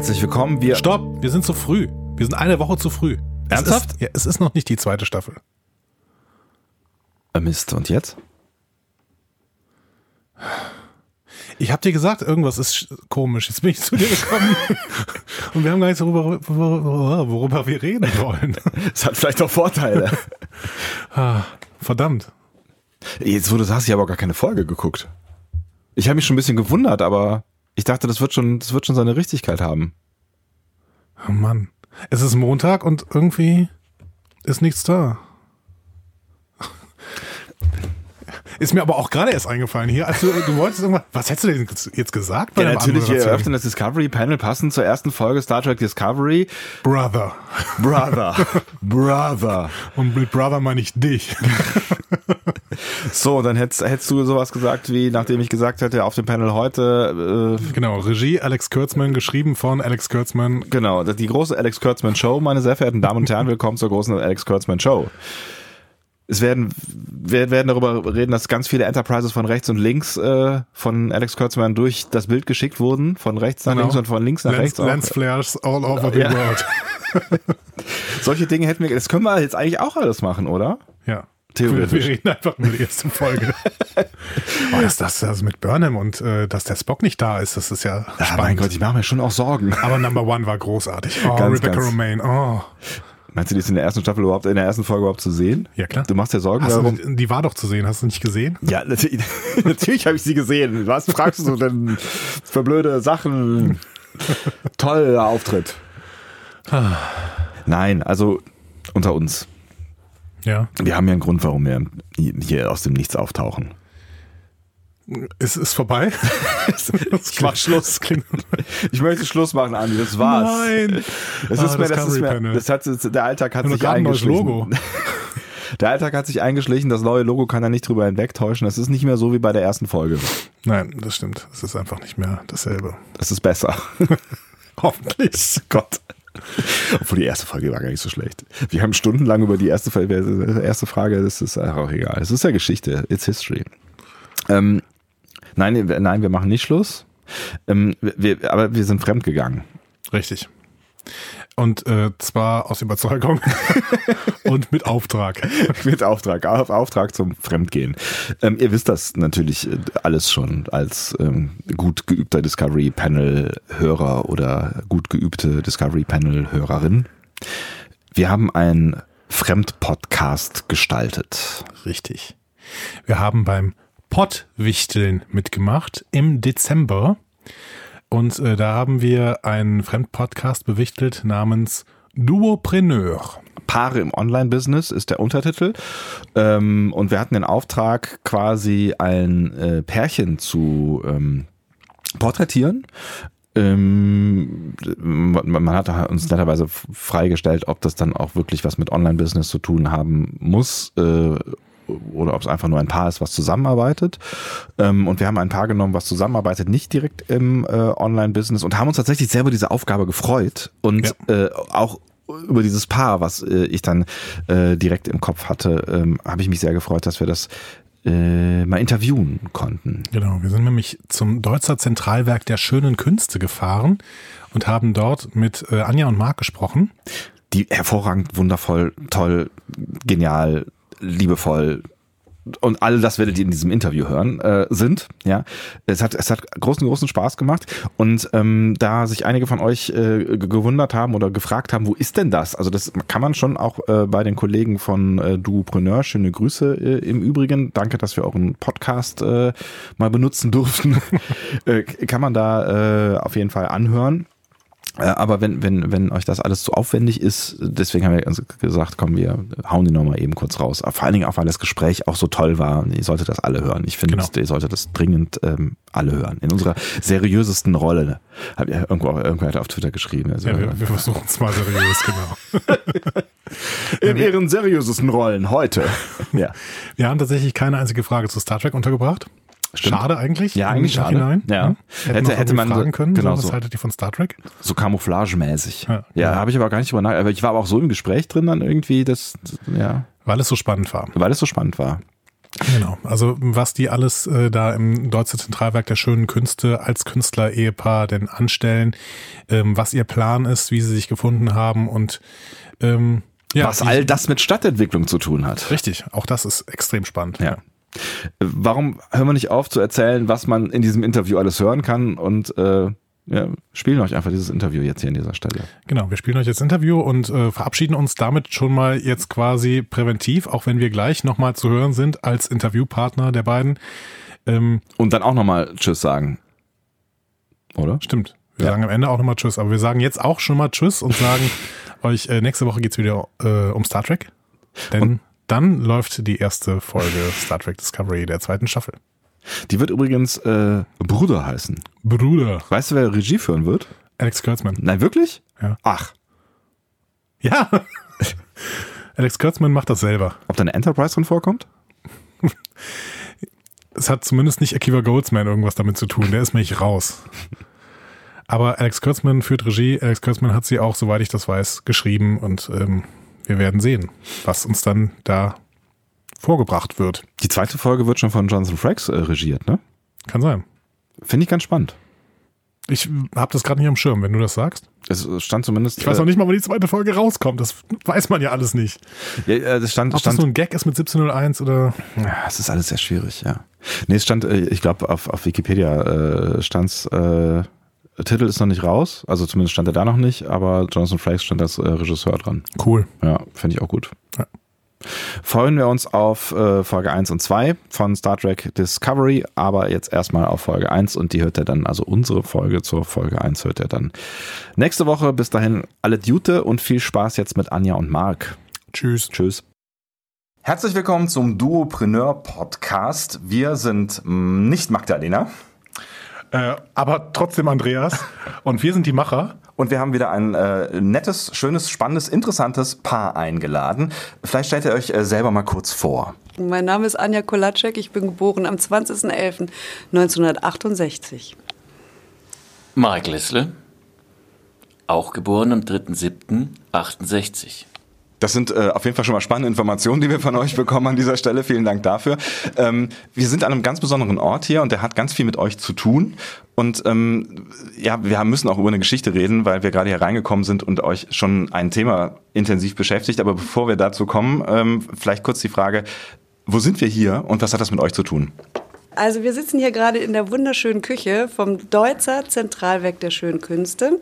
Herzlich willkommen. Wir Stopp, wir sind zu früh. Wir sind eine Woche zu früh. Ernsthaft? Es ist, ja, es ist noch nicht die zweite Staffel. Äh, Mist, und jetzt? Ich habe dir gesagt, irgendwas ist sch- komisch. Jetzt bin ich zu dir gekommen und wir haben gar nicht so worüber, worüber, worüber wir reden wollen. Es hat vielleicht auch Vorteile. Ah, Verdammt. Jetzt, wo du sagst, ich habe auch gar keine Folge geguckt. Ich habe mich schon ein bisschen gewundert, aber ich dachte, das wird schon, das wird schon seine Richtigkeit haben. Oh Mann. Es ist Montag und irgendwie ist nichts da. Ist mir aber auch gerade erst eingefallen hier, als du, wolltest irgendwas, was hättest du denn jetzt gesagt? bei Ja, natürlich, wir eröffnen das Discovery Panel passend zur ersten Folge Star Trek Discovery. Brother. Brother. Brother. Und mit Brother meine ich dich. So, dann hättest, hättest du sowas gesagt, wie nachdem ich gesagt hätte, auf dem Panel heute, äh, Genau, Regie Alex Kurtzman, geschrieben von Alex Kurtzman. genau, die große Alex Kurtzman Show, meine sehr verehrten Damen und Herren, willkommen zur großen Alex Kurtzman Show. Es werden, wir werden darüber reden, dass ganz viele Enterprises von rechts und links äh, von Alex Kurtzman durch das Bild geschickt wurden, von rechts nach Genau. links und von links nach Lens, rechts. auch. Lens Flares all over the Ja. world. Solche Dinge hätten wir, das können wir jetzt eigentlich auch alles machen, oder? Ja. Theoretisch. Wir, reden einfach über die erste Folge. oh, ist das, das mit Burnham und äh, dass der Spock nicht da ist, das ist ja Ja, spannend. mein Gott, ich mache mir schon auch Sorgen. Aber Number One war großartig. Oh, Ganz, Rebecca ganz. Romaine. Oh. Meinst du, die ist in der ersten Staffel überhaupt, in der ersten Folge überhaupt zu sehen? Ja, klar. Du machst dir Sorgen Hast darum? du, die war doch zu sehen, hast du nicht gesehen? Ja, natürlich, natürlich habe ich sie gesehen. Was fragst du denn für blöde Sachen? Toller Auftritt. Nein, also unter uns. Ja. Wir haben ja einen Grund, warum wir hier aus dem Nichts auftauchen. Es ist vorbei. Ich mach Schluss. Ich möchte Schluss machen, Andi. Das war's. Nein. Das Ah, ist mir, das ist mir, Panel. das hat, der Alltag hat sich eingeschlichen. Logo. Der Alltag hat sich eingeschlichen. Das neue Logo kann er nicht drüber hinwegtäuschen. Das ist nicht mehr so wie bei der ersten Folge. Nein, das stimmt. Es ist einfach nicht mehr dasselbe. Das ist besser. Hoffentlich. Gott. Obwohl die erste Folge war gar nicht so schlecht. Wir haben stundenlang über die erste, Folge- erste Frage, das ist auch egal. Es ist ja Geschichte, it's history. Ähm, nein, nein, wir machen nicht Schluss. Ähm, wir, aber wir sind fremdgegangen. Richtig. Und äh, zwar aus Überzeugung und mit Auftrag. Mit Auftrag, auf Auftrag zum Fremdgehen. Ähm, ihr wisst das natürlich äh, alles schon als ähm, gut geübter Discovery Panel Hörer oder gut geübte Discovery Panel Hörerin. Wir haben einen Fremdpodcast gestaltet. Richtig. Wir haben beim Pottwichteln mitgemacht im Dezember. Und äh, da haben wir einen Fremdpodcast bewichtelt namens Duopreneur. Paare im Online-Business ist der Untertitel. Ähm, und wir hatten den Auftrag, quasi ein äh, Pärchen zu ähm, porträtieren. Ähm, man, hat uns netterweise freigestellt, ob das dann auch wirklich was mit Online-Business zu tun haben muss. Äh, oder ob es einfach nur ein Paar ist, was zusammenarbeitet. Ähm, und wir haben ein Paar genommen, was zusammenarbeitet, nicht direkt im äh, Online-Business und haben uns tatsächlich selber diese Aufgabe gefreut und äh, auch über dieses Paar, was äh, ich dann äh, direkt im Kopf hatte, ähm, habe ich mich sehr gefreut, dass wir das äh, mal interviewen konnten. Genau, wir sind nämlich zum Deutzer Zentralwerk der schönen Künste gefahren und haben dort mit äh, Anja und Marc gesprochen. Die hervorragend, wundervoll, toll, genial, liebevoll und alle das werdet ihr in diesem Interview hören, äh, sind. Ja, es hat es hat großen großen Spaß gemacht und ähm, da sich einige von euch äh, ge- gewundert haben oder gefragt haben, wo ist denn das? Also das kann man schon auch äh, bei den Kollegen von äh, Duopreneur. Schöne Grüße äh, im Übrigen. Danke, dass wir euren Podcast äh, mal benutzen durften. äh, kann man da äh, auf jeden Fall anhören. Äh, Aber wenn, wenn, wenn euch das alles zu aufwendig ist, deswegen haben wir uns gesagt, komm, wir hauen die nochmal eben kurz raus. Vor allen Dingen auch, weil das Gespräch auch so toll war. Ihr solltet das alle hören. Ich finde, Genau. ihr solltet das dringend ähm, alle hören. In unserer seriösesten Rolle. Hab ja irgendwo, irgendwer hat auf Twitter geschrieben. Also, Ja, wir, wir versuchen es mal seriös, genau. in ihren seriösesten Rollen heute. ja. Wir haben tatsächlich keine einzige Frage zu Star Trek untergebracht. Stimmt. Schade eigentlich. Ja, eigentlich schade. Nachhinein. Ja. Hätten Hätte- hätte, man fragen können, genau so, was haltet ihr von Star Trek? So camouflagemäßig. Ja, Ja. habe ich aber gar nicht drüber nachgedacht. Aber ich war aber auch so im Gespräch drin dann irgendwie, dass, ja, Weil es so spannend war. weil es so spannend war. Genau, also was die alles äh, da im Deutsche Zentralwerk der schönen Künste als Künstler-Ehepaar denn anstellen, ähm, was ihr Plan ist, wie sie sich gefunden haben und ähm, ja, was all das mit Stadtentwicklung zu tun hat. Richtig, auch das ist extrem spannend. Ja. Warum hören wir nicht auf zu erzählen, was man in diesem Interview alles hören kann und äh, ja, spielen euch einfach dieses Interview jetzt hier an dieser Stelle. Genau, wir spielen euch jetzt Interview und äh, verabschieden uns damit schon mal jetzt quasi präventiv, auch wenn wir gleich nochmal zu hören sind als Interviewpartner der beiden. Ähm, und dann auch nochmal Tschüss sagen. Oder? Stimmt. Wir ja. sagen am Ende auch nochmal Tschüss, aber wir sagen jetzt auch schon mal Tschüss und sagen euch, äh, nächste Woche geht's wieder äh, um Star Trek. Denn und dann läuft die erste Folge Star Trek Discovery der zweiten Staffel. Die wird übrigens äh, Bruder heißen. Bruder. Weißt du, wer Regie führen wird? Alex Kurtzman. Nein, wirklich? Ja. Ach. Ja. Alex Kurtzman macht das selber. Ob da eine Enterprise drin vorkommt? es hat zumindest nicht Akiva Goldsman irgendwas damit zu tun. Der ist mich raus. Aber Alex Kurtzman führt Regie. Alex Kurtzman hat sie auch, soweit ich das weiß, geschrieben und ähm, wir werden sehen, was uns dann da vorgebracht wird. Die zweite Folge wird schon von Jonathan Frakes äh, regiert, ne? Kann sein. Finde ich ganz spannend. Ich habe das gerade nicht am Schirm, wenn du das sagst. Es stand zumindest. Ich weiß noch nicht mal, wann die zweite Folge rauskommt. Das weiß man ja alles nicht. Ja, äh, das stand, Ob stand, das so ein Gag ist mit 1701 oder. Ja, es ist alles sehr schwierig, ja. Nee, es stand, äh, ich glaube, auf, auf Wikipedia äh, stand äh, Titel ist noch nicht raus, also zumindest stand er da noch nicht, aber Jonathan Frakes stand als äh, Regisseur dran. Cool. Ja, finde ich auch gut. Ja. Freuen wir uns auf äh, Folge 1 und 2 von Star Trek Discovery, aber jetzt erstmal auf Folge 1 und die hört er dann, also unsere Folge zur Folge 1 hört er dann nächste Woche. Bis dahin alle Dute und viel Spaß jetzt mit Anja und Marc. Tschüss. Tschüss. Herzlich willkommen zum Duopreneur Podcast. Wir sind mm, nicht Magdalena. Äh, aber trotzdem Andreas. Und wir sind die Macher. Und wir haben wieder ein äh, nettes, schönes, spannendes, interessantes Paar eingeladen. Vielleicht stellt ihr euch äh, selber mal kurz vor. Mein Name ist Anja Kolacek. Ich bin geboren am 20.11.1968. Marek Lissle, auch geboren am 3.7.68. Das sind äh, auf jeden Fall schon mal spannende Informationen, die wir von euch bekommen an dieser Stelle. Vielen Dank dafür. Ähm, wir sind an einem ganz besonderen Ort hier und der hat ganz viel mit euch zu tun. Und ähm, ja, wir müssen auch über eine Geschichte reden, weil wir gerade hier reingekommen sind und euch schon ein Thema intensiv beschäftigt. Aber bevor wir dazu kommen, ähm, vielleicht kurz die Frage, wo sind wir hier und was hat das mit euch zu tun? Also wir sitzen hier gerade in der wunderschönen Küche vom Deutzer Zentralwerk der Schönen Künste.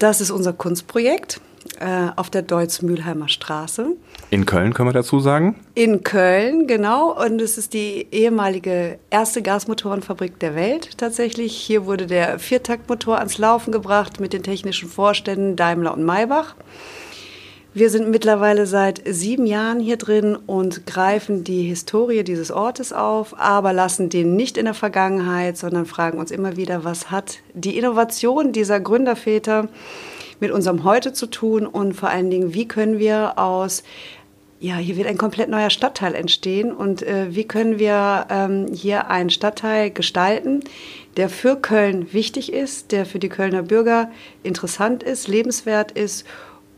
Das ist unser Kunstprojekt äh, auf der Deutz-Mülheimer Straße. In Köln können wir dazu sagen? In Köln, genau. Und es ist die ehemalige erste Gasmotorenfabrik der Welt tatsächlich. Hier wurde der Viertaktmotor ans Laufen gebracht mit den technischen Vorständen Daimler und Maybach. Wir sind mittlerweile seit sieben Jahren hier drin und greifen die Historie dieses Ortes auf, aber lassen den nicht in der Vergangenheit, sondern fragen uns immer wieder, was hat die Innovation dieser Gründerväter mit unserem Heute zu tun und vor allen Dingen, wie können wir aus ja, hier wird ein komplett neuer Stadtteil entstehen und äh, wie können wir ähm, hier einen Stadtteil gestalten, der für Köln wichtig ist, der für die Kölner Bürger interessant ist, lebenswert ist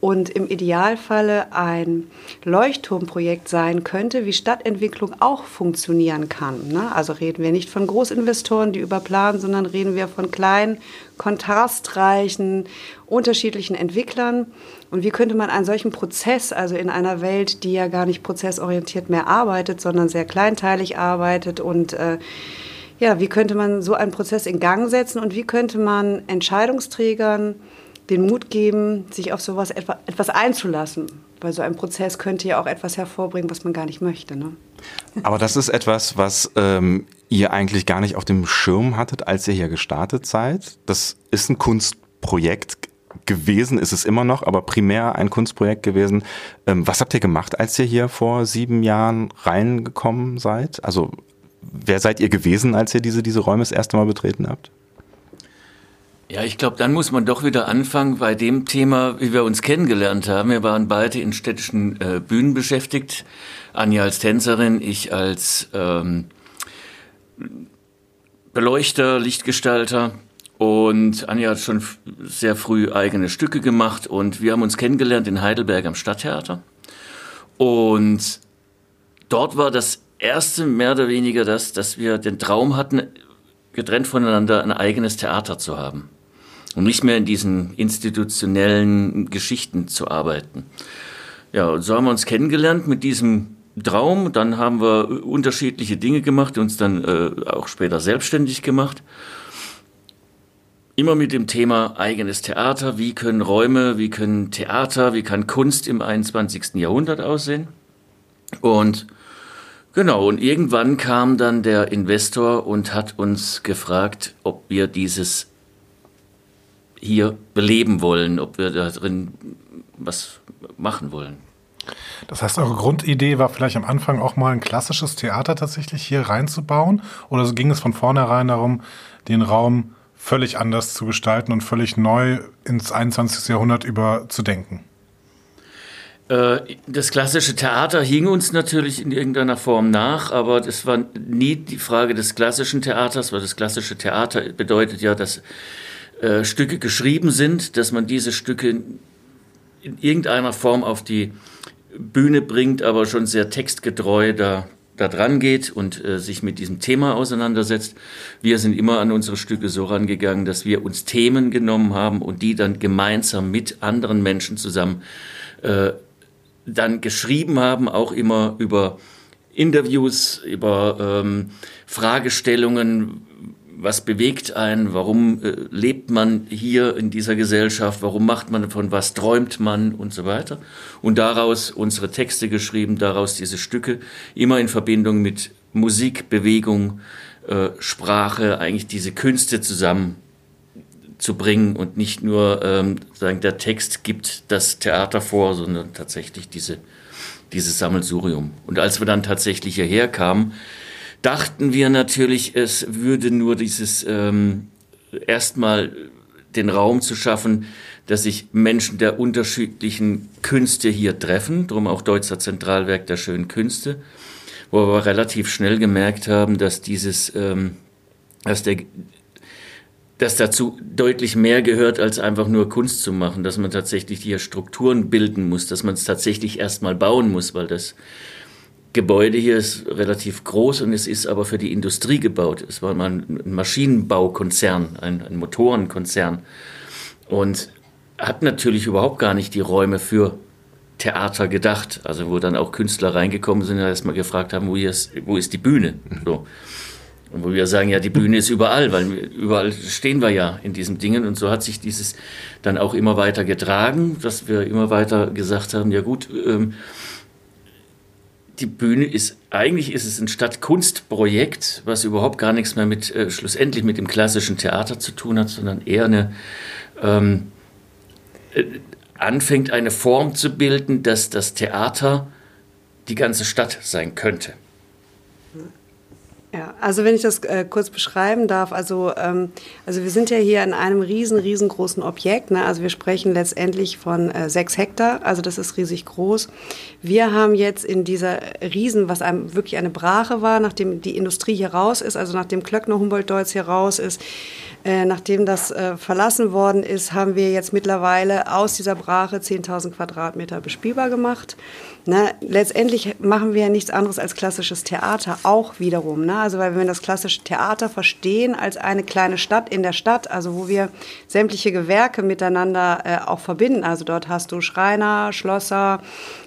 und im Idealfalle ein Leuchtturmprojekt sein könnte, wie Stadtentwicklung auch funktionieren kann. Ne? Also reden wir nicht von Großinvestoren, die überplanen, sondern reden wir von kleinen, kontrastreichen, unterschiedlichen Entwicklern. Und wie könnte man einen solchen Prozess, also in einer Welt, die ja gar nicht prozessorientiert mehr arbeitet, sondern sehr kleinteilig arbeitet und äh, ja, wie könnte man so einen Prozess in Gang setzen und wie könnte man Entscheidungsträgern den Mut geben, sich auf sowas etwa, etwas einzulassen. Weil so ein Prozess könnte ja auch etwas hervorbringen, was man gar nicht möchte. Ne? Aber das ist etwas, was ähm, ihr eigentlich gar nicht auf dem Schirm hattet, als ihr hier gestartet seid. Das ist ein Kunstprojekt gewesen, ist es immer noch, aber primär ein Kunstprojekt gewesen. Ähm, was habt ihr gemacht, als ihr hier vor sieben Jahren reingekommen seid? Also wer seid ihr gewesen, als ihr diese, diese Räume das erste Mal betreten habt? Ja, ich glaube, dann muss man doch wieder anfangen bei dem Thema, wie wir uns kennengelernt haben. Wir waren beide in städtischen äh, Bühnen beschäftigt. Anja als Tänzerin, ich als ähm, Beleuchter, Lichtgestalter. Und Anja hat schon sehr früh eigene Stücke gemacht und wir haben uns kennengelernt in Heidelberg am Stadttheater. Und dort war das erste mehr oder weniger das, dass wir den Traum hatten, getrennt voneinander ein eigenes Theater zu haben und nicht mehr in diesen institutionellen Geschichten zu arbeiten. Ja, und so haben wir uns kennengelernt mit diesem Traum. Dann haben wir unterschiedliche Dinge gemacht, uns dann äh, auch später selbstständig gemacht. Immer mit dem Thema eigenes Theater. Wie können Räume, wie können Theater, wie kann Kunst im 21. Jahrhundert aussehen? Und genau, und irgendwann kam dann der Investor und hat uns gefragt, ob wir dieses hier beleben wollen, ob wir da drin was machen wollen. Das heißt, eure Grundidee war vielleicht am Anfang auch mal ein klassisches Theater tatsächlich hier reinzubauen? Oder ging es von vornherein darum, den Raum völlig anders zu gestalten und völlig neu ins 21. Jahrhundert überzudenken? Äh, das klassische Theater hing uns natürlich in irgendeiner Form nach, aber das war nie die Frage des klassischen Theaters, weil das klassische Theater bedeutet ja, dass äh, Stücke geschrieben sind, dass man diese Stücke in irgendeiner Form auf die Bühne bringt, aber schon sehr textgetreu da, da dran geht und äh, sich mit diesem Thema auseinandersetzt. Wir sind immer an unsere Stücke so rangegangen, dass wir uns Themen genommen haben und die dann gemeinsam mit anderen Menschen zusammen äh, dann geschrieben haben, auch immer über Interviews, über ähm, Fragestellungen, was bewegt einen, warum äh, lebt man hier in dieser Gesellschaft, warum macht man von was träumt man und so weiter. Und daraus unsere Texte geschrieben, daraus diese Stücke, immer in Verbindung mit Musik, Bewegung, äh, Sprache, eigentlich diese Künste zusammen zu bringen und nicht nur ähm, sagen, der Text gibt das Theater vor, sondern tatsächlich diese, dieses Sammelsurium. Und als wir dann tatsächlich hierher kamen, dachten wir natürlich, es würde nur dieses ähm, erstmal den Raum zu schaffen, dass sich Menschen der unterschiedlichen Künste hier treffen, darum auch Deutscher Zentralwerk der schönen Künste, wo wir relativ schnell gemerkt haben, dass dieses, ähm, dass der dass dazu deutlich mehr gehört, als einfach nur Kunst zu machen, dass man tatsächlich hier Strukturen bilden muss, dass man es tatsächlich erstmal bauen muss, weil das Gebäude hier ist relativ groß und es ist aber für die Industrie gebaut. Es war mal ein Maschinenbaukonzern, ein, ein Motorenkonzern und hat natürlich überhaupt gar nicht die Räume für Theater gedacht. Also wo dann auch Künstler reingekommen sind und erstmal gefragt haben, wo ist, wo ist die Bühne? So. Und wo wir sagen, ja, die Bühne ist überall, weil überall stehen wir ja in diesen Dingen. Und so hat sich dieses dann auch immer weiter getragen, dass wir immer weiter gesagt haben, ja gut, ähm, die Bühne ist, eigentlich ist es ein Stadtkunstprojekt, was überhaupt gar nichts mehr mit, äh, schlussendlich mit dem klassischen Theater zu tun hat, sondern eher eine, ähm, äh, anfängt eine Form zu bilden, dass das Theater die ganze Stadt sein könnte. Ja, also wenn ich das äh, kurz beschreiben darf, also, ähm, also wir sind ja hier in einem riesen, riesengroßen Objekt. Ne? Also wir sprechen letztendlich von äh, sechs Hektar, also das ist riesig groß. Wir haben jetzt in dieser Riesen, was einem wirklich eine Brache war, nachdem die Industrie hier raus ist, also nachdem Klöckner Humboldt-Deutz hier raus ist, äh, nachdem das äh, verlassen worden ist, haben wir jetzt mittlerweile aus dieser Brache 10.000 Quadratmeter bespielbar gemacht. Ne? Letztendlich machen wir ja nichts anderes als klassisches Theater auch wiederum. Ne? Also weil wir das klassische Theater verstehen als eine kleine Stadt in der Stadt, also wo wir sämtliche Gewerke miteinander äh, auch verbinden. Also dort hast du Schreiner, Schlosser,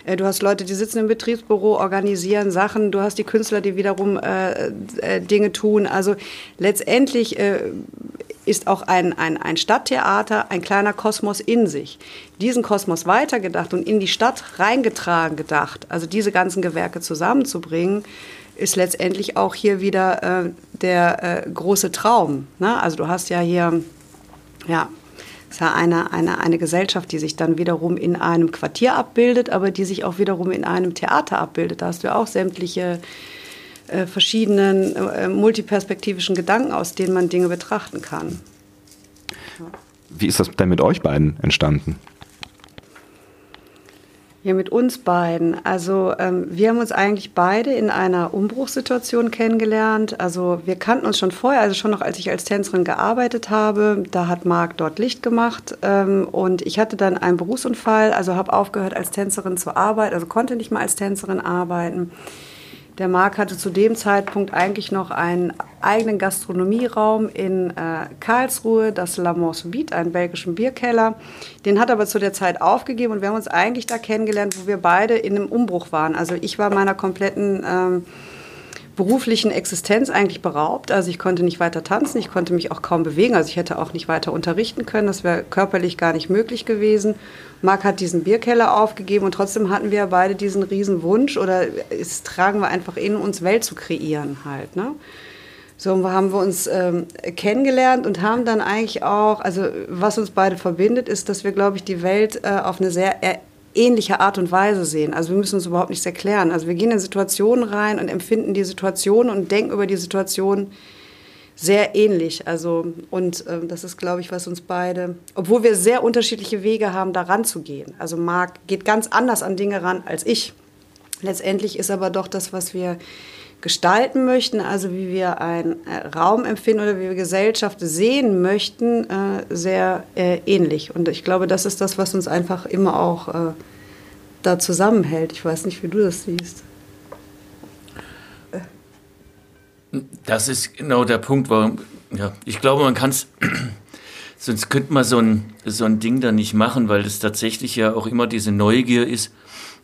äh, du hast Leute, die sitzen im Betriebsbüro, organisieren Sachen, du hast die Künstler, die wiederum äh, äh Dinge tun. Also letztendlich äh, ist auch ein, ein, ein Stadttheater ein kleiner Kosmos in sich. Diesen Kosmos weitergedacht und in die Stadt reingetragen gedacht, also diese ganzen Gewerke zusammenzubringen, ist letztendlich auch hier wieder äh, der äh, große Traum. Ne? Also du hast ja hier, ja, ist ja eine, eine, eine Gesellschaft, die sich dann wiederum in einem Quartier abbildet, aber die sich auch wiederum in einem Theater abbildet. Da hast du ja auch sämtliche äh, verschiedenen äh, multiperspektivischen Gedanken, aus denen man Dinge betrachten kann. Wie ist das denn mit euch beiden entstanden? Ja, mit uns beiden. Also ähm, wir haben uns eigentlich beide in einer Umbruchssituation kennengelernt. Also wir kannten uns schon vorher, also schon noch als ich als Tänzerin gearbeitet habe. Da hat Marc dort Licht gemacht ähm, und ich hatte dann einen Berufsunfall, also habe aufgehört als Tänzerin zu arbeiten, also konnte nicht mehr als Tänzerin arbeiten Der Marc hatte zu dem Zeitpunkt eigentlich noch einen eigenen Gastronomieraum in äh, Karlsruhe, das La Beat, einen belgischen Bierkeller. Den hat er aber zu der Zeit aufgegeben und wir haben uns eigentlich da kennengelernt, wo wir beide in einem Umbruch waren. Also ich war meiner kompletten ähm, beruflichen Existenz eigentlich beraubt. Also ich konnte nicht weiter tanzen, ich konnte mich auch kaum bewegen. Also ich hätte auch nicht weiter unterrichten können. Das wäre körperlich gar nicht möglich gewesen. Marc hat diesen Bierkeller aufgegeben und trotzdem hatten wir beide diesen riesen Wunsch oder es tragen wir einfach in uns Welt zu kreieren halt. Ne? So haben wir uns ähm, kennengelernt und haben dann eigentlich auch, also was uns beide verbindet, ist, dass wir, glaube ich, die Welt äh, auf eine sehr ähnliche Art und Weise sehen. Also wir müssen uns überhaupt nichts erklären. Also wir gehen in Situationen rein und empfinden die Situation und denken über die Situation sehr ähnlich. Also und äh, das ist, glaube ich, was uns beide, obwohl wir sehr unterschiedliche Wege haben, daran zu gehen. Also Marc geht ganz anders an Dinge ran als ich. Letztendlich ist aber doch das, was wir gestalten möchten, also wie wir einen äh, Raum empfinden oder wie wir Gesellschaft sehen möchten, äh, sehr äh, ähnlich. Und ich glaube, das ist das, was uns einfach immer auch da zusammenhält. Ich weiß nicht, wie du das siehst. Das ist genau der Punkt, warum, ja, ich glaube, man kann es, sonst könnte man so ein, so ein Ding da nicht machen, weil es tatsächlich ja auch immer diese Neugier ist,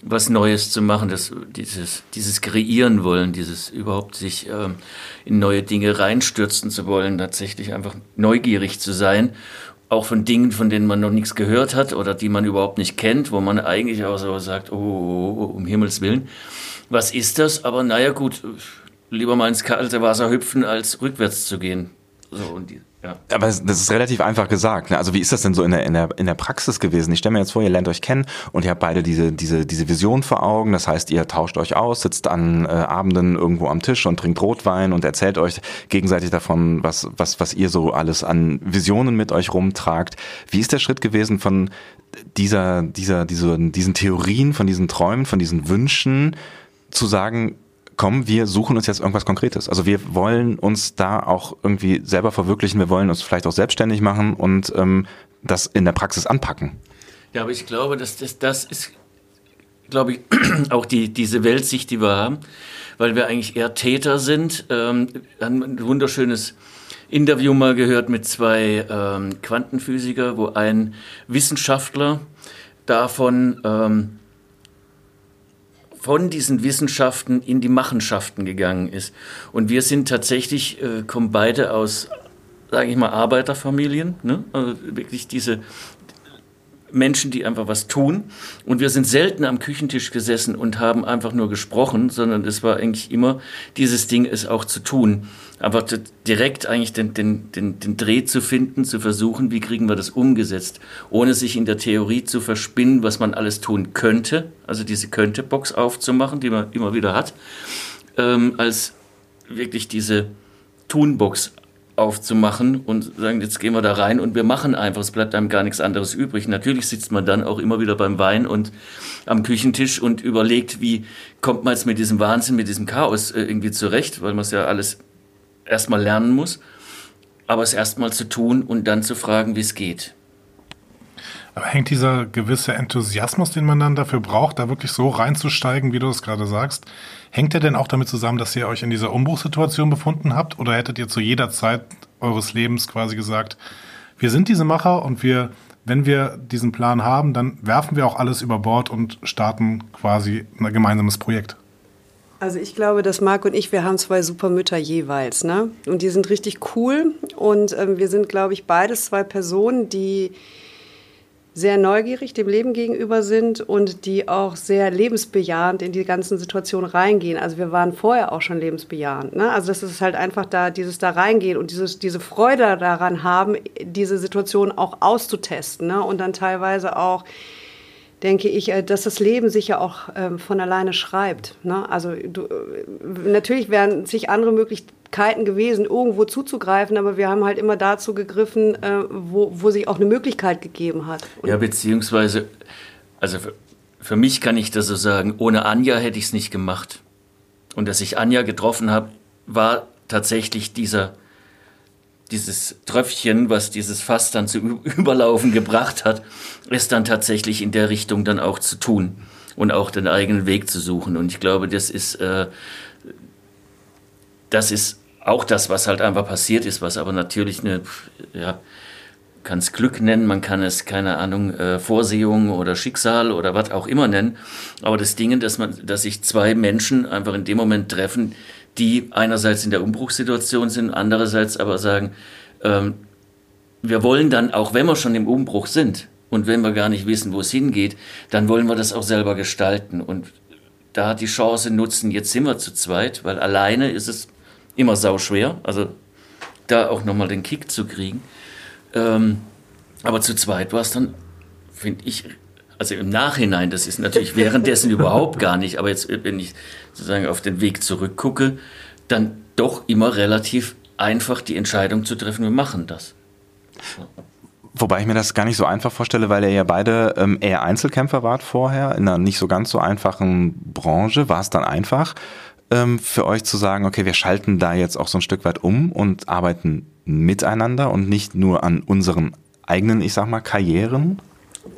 was Neues zu machen, das, dieses, dieses Kreieren wollen, dieses überhaupt sich ähm, in neue Dinge reinstürzen zu wollen, tatsächlich einfach neugierig zu sein, auch von Dingen, von denen man noch nichts gehört hat oder die man überhaupt nicht kennt, wo man eigentlich auch so sagt, oh, oh, oh um Himmels Willen, was ist das? Aber naja gut, lieber mal ins kalte Wasser hüpfen, als rückwärts zu gehen. So, und die, ja. Aber das ist relativ einfach gesagt. Ne? Also wie ist das denn so in der, in der, in der Praxis gewesen? Ich stelle mir jetzt vor, ihr lernt euch kennen und ihr habt beide diese, diese, diese Vision vor Augen. Das heißt, ihr tauscht euch aus, sitzt an äh, Abenden irgendwo am Tisch und trinkt Rotwein und erzählt euch gegenseitig davon, was, was, was ihr so alles an Visionen mit euch rumtragt. Wie ist der Schritt gewesen von dieser, dieser, dieser, diesen Theorien, von diesen Träumen, von diesen Wünschen zu sagen, komm, wir suchen uns jetzt irgendwas Konkretes. Also wir wollen uns da auch irgendwie selber verwirklichen, wir wollen uns vielleicht auch selbstständig machen und ähm, das in der Praxis anpacken. Ja, aber ich glaube, dass das, das ist, glaube ich, auch die, diese Weltsicht, die wir haben, weil wir eigentlich eher Täter sind. Ähm, ein wunderschönes Interview mal gehört mit zwei ähm, Quantenphysiker, wo ein Wissenschaftler davon ähm, von diesen Wissenschaften in die Machenschaften gegangen ist. Und wir sind tatsächlich, äh, kommen beide aus, sage ich mal, Arbeiterfamilien, ne? also wirklich diese Menschen, die einfach was tun. Und wir sind selten am Küchentisch gesessen und haben einfach nur gesprochen, sondern es war eigentlich immer dieses Ding, es auch zu tun einfach direkt eigentlich den, den, den, den Dreh zu finden, zu versuchen, wie kriegen wir das umgesetzt, ohne sich in der Theorie zu verspinnen, was man alles tun könnte, also diese Könnte-Box aufzumachen, die man immer wieder hat, ähm, als wirklich diese Tun-Box aufzumachen und sagen, jetzt gehen wir da rein und wir machen einfach, es bleibt einem gar nichts anderes übrig. Natürlich sitzt man dann auch immer wieder beim Wein und am Küchentisch und überlegt, wie kommt man jetzt mit diesem Wahnsinn, mit diesem Chaos äh, irgendwie zurecht, weil man es ja alles erstmal lernen muss, aber es erstmal zu tun und dann zu fragen, wie es geht. Aber hängt dieser gewisse Enthusiasmus, den man dann dafür braucht, da wirklich so reinzusteigen, wie du es gerade sagst, hängt der denn auch damit zusammen, dass ihr euch in dieser Umbruchssituation befunden habt? Oder hättet ihr zu jeder Zeit eures Lebens quasi gesagt, wir sind diese Macher und wir, wenn wir diesen Plan haben, dann werfen wir auch alles über Bord und starten quasi ein gemeinsames Projekt? Also ich glaube, dass Marc und ich, wir haben zwei super Mütter jeweils, ne? Und die sind richtig cool. Und ähm, wir sind, glaube ich, beides zwei Personen, die sehr neugierig dem Leben gegenüber sind und die auch sehr lebensbejahend in die ganzen Situationen reingehen. Also wir waren vorher auch schon lebensbejahend. Ne? Also das ist halt einfach da, dieses da reingehen und dieses, diese Freude daran haben, diese Situation auch auszutesten ne? und dann teilweise auch denke ich, äh, dass das Leben sich ja auch ähm, von alleine schreibt. Ne? Also du, äh, natürlich wären sich andere Möglichkeiten gewesen, irgendwo zuzugreifen, aber wir haben halt immer dazu gegriffen, äh, wo, wo sich auch eine Möglichkeit gegeben hat. Und ja, beziehungsweise, also für, für mich kann ich das so sagen, ohne Anja hätte ich es nicht gemacht. Und dass ich Anja getroffen habe, war tatsächlich dieser dieses Tröpfchen, was dieses Fass dann zu überlaufen gebracht hat, ist dann tatsächlich in der Richtung dann auch zu tun und auch den eigenen Weg zu suchen. Und ich glaube, das ist, äh, das ist auch das, was halt einfach passiert ist, was aber natürlich eine, ja, kann es Glück nennen, man kann es, keine Ahnung, äh, Vorsehung oder Schicksal oder was auch immer nennen. Aber das Ding, dass man, dass sich zwei Menschen einfach in dem Moment treffen, die einerseits in der Umbruchssituation sind, andererseits aber sagen, ähm, wir wollen dann, auch wenn wir schon im Umbruch sind und wenn wir gar nicht wissen, wo es hingeht, dann wollen wir das auch selber gestalten. Und da die Chance nutzen, jetzt sind wir zu zweit, weil alleine ist es immer sau schwer, also da auch nochmal den Kick zu kriegen. Ähm, aber zu zweit war es dann, finde ich, also im Nachhinein, das ist natürlich währenddessen überhaupt gar nicht, aber jetzt, wenn ich sozusagen auf den Weg zurückgucke, dann doch immer relativ einfach die Entscheidung zu treffen, wir machen das. Wobei ich mir das gar nicht so einfach vorstelle, weil ihr ja beide ähm, eher Einzelkämpfer wart vorher, in einer nicht so ganz so einfachen Branche. War es dann einfach ähm, für euch zu sagen, okay, wir schalten da jetzt auch so ein Stück weit um und arbeiten miteinander und nicht nur an unseren eigenen, ich sag mal, Karrieren?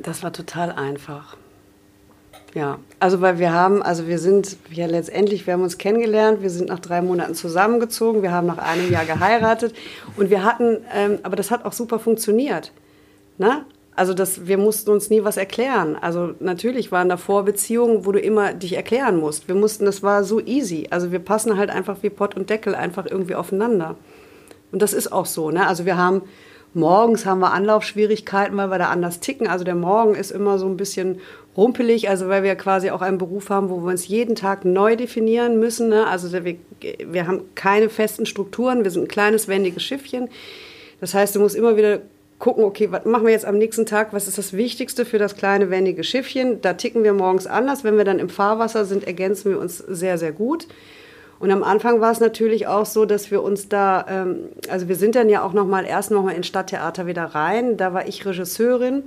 Das war total einfach. Ja, also weil wir haben, also wir sind ja letztendlich, wir haben uns kennengelernt, wir sind nach drei Monaten zusammengezogen, wir haben nach einem Jahr geheiratet und wir hatten, ähm, aber das hat auch super funktioniert. Ne? Also das, wir mussten uns nie was erklären. Also natürlich waren da Vorbeziehungen, wo du immer dich erklären musst. Wir mussten, das war so easy. Also wir passen halt einfach wie Pott und Deckel einfach irgendwie aufeinander. Und das ist auch so. Ne? Also wir haben morgens haben wir Anlaufschwierigkeiten, weil wir da anders ticken. Also der Morgen ist immer so ein bisschen rumpelig, also weil wir quasi auch einen Beruf haben, wo wir uns jeden Tag neu definieren müssen. Ne? Also wir, wir haben keine festen Strukturen, wir sind ein kleines, wendiges Schiffchen. Das heißt, du musst immer wieder gucken, okay, was machen wir jetzt am nächsten Tag? Was ist das Wichtigste für das kleine, wendige Schiffchen? Da ticken wir morgens anders. Wenn wir dann im Fahrwasser sind, ergänzen wir uns sehr, sehr gut. Und am Anfang war es natürlich auch so, dass wir uns da, ähm, also wir sind dann ja auch noch mal erst noch mal ins Stadttheater wieder rein. Da war ich Regisseurin,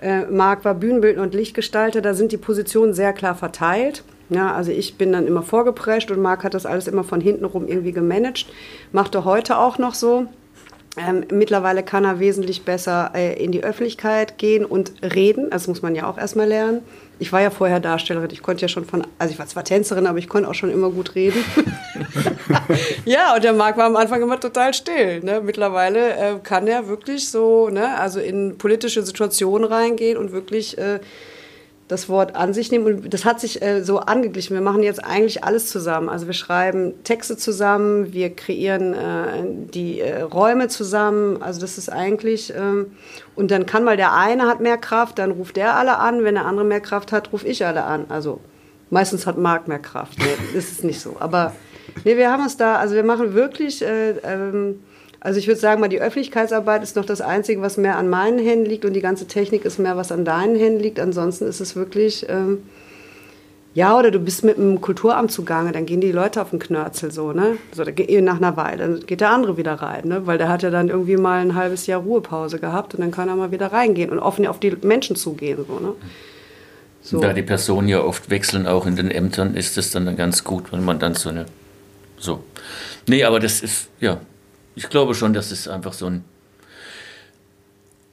äh, Marc war Bühnenbildner und Lichtgestalter. Da sind die Positionen sehr klar verteilt. Ja, also ich bin dann immer vorgeprescht und Marc hat das alles immer von hinten rum irgendwie gemanagt. Macht er heute auch noch so. Ähm, mittlerweile kann er wesentlich besser äh, in die Öffentlichkeit gehen und reden. Das muss man ja auch erstmal lernen. Ich war ja vorher Darstellerin. Ich konnte ja schon von, also ich war zwar Tänzerin, aber ich konnte auch schon immer gut reden. ja, und der Marc war am Anfang immer total still. Ne? Mittlerweile äh, kann er wirklich so, ne, also in politische Situationen reingehen und wirklich äh, das Wort an sich nehmen. Und das hat sich äh, so angeglichen. Wir machen jetzt eigentlich alles zusammen. Also wir schreiben Texte zusammen, wir kreieren äh, die äh, Räume zusammen. Also das ist eigentlich. Ähm, und dann kann mal der eine hat mehr Kraft, dann ruft der alle an. Wenn der andere mehr Kraft hat, rufe ich alle an. Also meistens hat Marc mehr Kraft. Nee, ist nicht so. Aber nee, wir haben uns da, also wir machen wirklich. Äh, ähm, also ich würde sagen, mal die Öffentlichkeitsarbeit ist noch das Einzige, was mehr an meinen Händen liegt und die ganze Technik ist mehr, was an deinen Händen liegt. Ansonsten ist es wirklich, ähm, ja, oder du bist mit einem Kulturamt zugange, dann gehen die Leute auf den Knörzel so, ne? So, nach einer Weile, dann geht der andere wieder rein, ne? Weil der hat ja dann irgendwie mal ein halbes Jahr Ruhepause gehabt und dann kann er mal wieder reingehen und offen auf die Menschen zugehen, so, ne? So. Da die Personen ja oft wechseln, auch in den Ämtern, ist es dann ganz gut, wenn man dann so eine. So. Nee, aber das ist, ja, ich glaube schon, dass es einfach so ein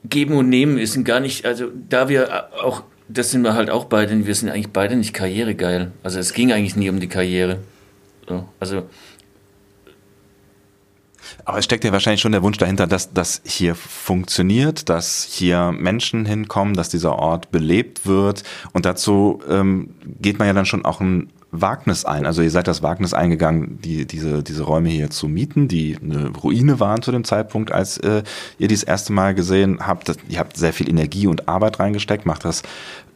Geben und Nehmen ist und gar nicht, also da wir auch, das sind wir halt auch beide, wir sind eigentlich beide nicht karrieregeil. Also es ging eigentlich nie um die Karriere. So, also aber es steckt ja wahrscheinlich schon der Wunsch dahinter, dass das hier funktioniert, dass hier Menschen hinkommen, dass dieser Ort belebt wird. Und dazu ähm, geht man ja dann schon auch ein Wagnis ein. Also ihr seid das Wagnis eingegangen, die, diese, diese Räume hier zu mieten, die eine Ruine waren zu dem Zeitpunkt, als äh, ihr dies erste Mal gesehen habt. Ihr habt sehr viel Energie und Arbeit reingesteckt, macht das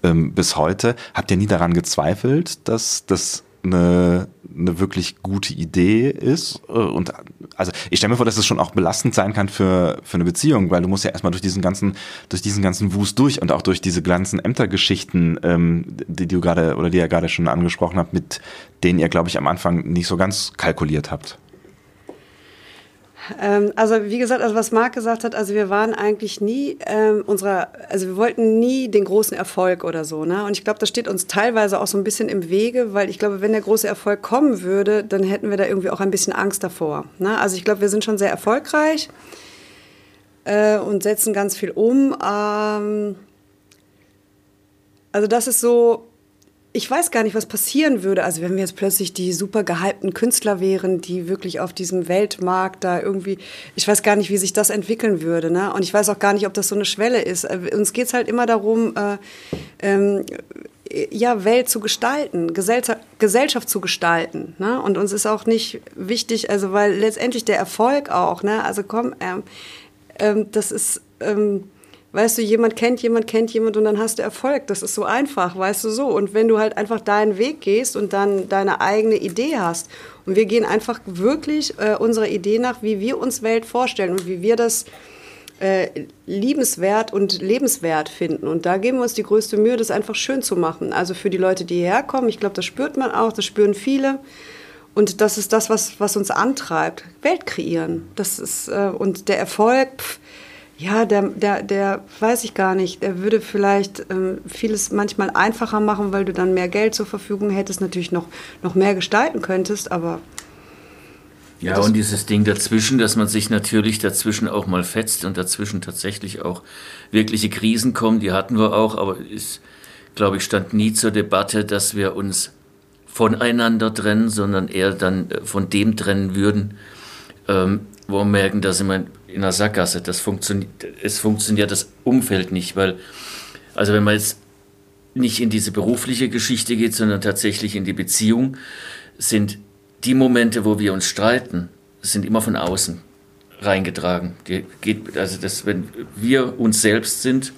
ähm, bis heute. Habt ihr nie daran gezweifelt, dass das eine, eine wirklich gute Idee ist. Äh, und also ich stelle mir vor, dass es schon auch belastend sein kann für, für eine Beziehung, weil du musst ja erstmal durch diesen ganzen, durch diesen ganzen Wust durch und auch durch diese ganzen Ämtergeschichten, ähm, die du gerade oder die ihr gerade schon angesprochen habt, mit denen ihr, glaube ich, am Anfang nicht so ganz kalkuliert habt. Ähm, also wie gesagt, also was Marc gesagt hat, also wir waren eigentlich nie ähm, unserer, also wir wollten nie den großen Erfolg oder so, ne? Und ich glaube, das steht uns teilweise auch so ein bisschen im Wege, weil ich glaube, wenn der große Erfolg kommen würde, dann hätten wir da irgendwie auch ein bisschen Angst davor. Ne? Also ich glaube, wir sind schon sehr erfolgreich äh, und setzen ganz viel um. Ähm, also das ist so, ich weiß gar nicht, was passieren würde. Also wenn wir jetzt plötzlich die super gehypten Künstler wären, die wirklich auf diesem Weltmarkt da irgendwie, ich weiß gar nicht, wie sich das entwickeln würde. Ne? Und ich weiß auch gar nicht, ob das so eine Schwelle ist. Äh, uns geht es halt immer darum, äh, ähm, ja, Welt zu gestalten, Gesellschaft, Gesellschaft zu gestalten. Ne? Und uns ist auch nicht wichtig, also weil letztendlich der Erfolg auch, ne? also komm, ähm, ähm, das ist... Ähm, Weißt du, jemand kennt jemand, kennt jemand und dann hast du Erfolg. Das ist so einfach, weißt du so. Und wenn du halt einfach deinen Weg gehst und dann deine eigene Idee hast und wir gehen einfach wirklich äh, unserer Idee nach, wie wir uns Welt vorstellen und wie wir das äh, liebenswert und lebenswert finden. Und da geben wir uns die größte Mühe, das einfach schön zu machen. Also für die Leute, die hierher kommen, ich glaube, das spürt man auch, das spüren viele. Und das ist das, was, was uns antreibt. Welt kreieren. Das ist, äh, und der Erfolg, pff, ja, der, der, der weiß ich gar nicht. Der würde vielleicht ähm, vieles manchmal einfacher machen, weil du dann mehr Geld zur Verfügung hättest, natürlich noch, noch mehr gestalten könntest, aber. Ja, und dieses Ding dazwischen, dass man sich natürlich dazwischen auch mal fetzt und dazwischen tatsächlich auch wirkliche Krisen kommen, die hatten wir auch, aber es, glaube ich, stand nie zur Debatte, dass wir uns voneinander trennen, sondern eher dann äh, von dem trennen würden, ähm, wo wir merken, dass immer in der Sackgasse. Das funktioniert, es funktioniert das Umfeld nicht, weil, also wenn man jetzt nicht in diese berufliche Geschichte geht, sondern tatsächlich in die Beziehung, sind die Momente, wo wir uns streiten, sind immer von außen reingetragen. Die geht, also das, wenn wir uns selbst sind,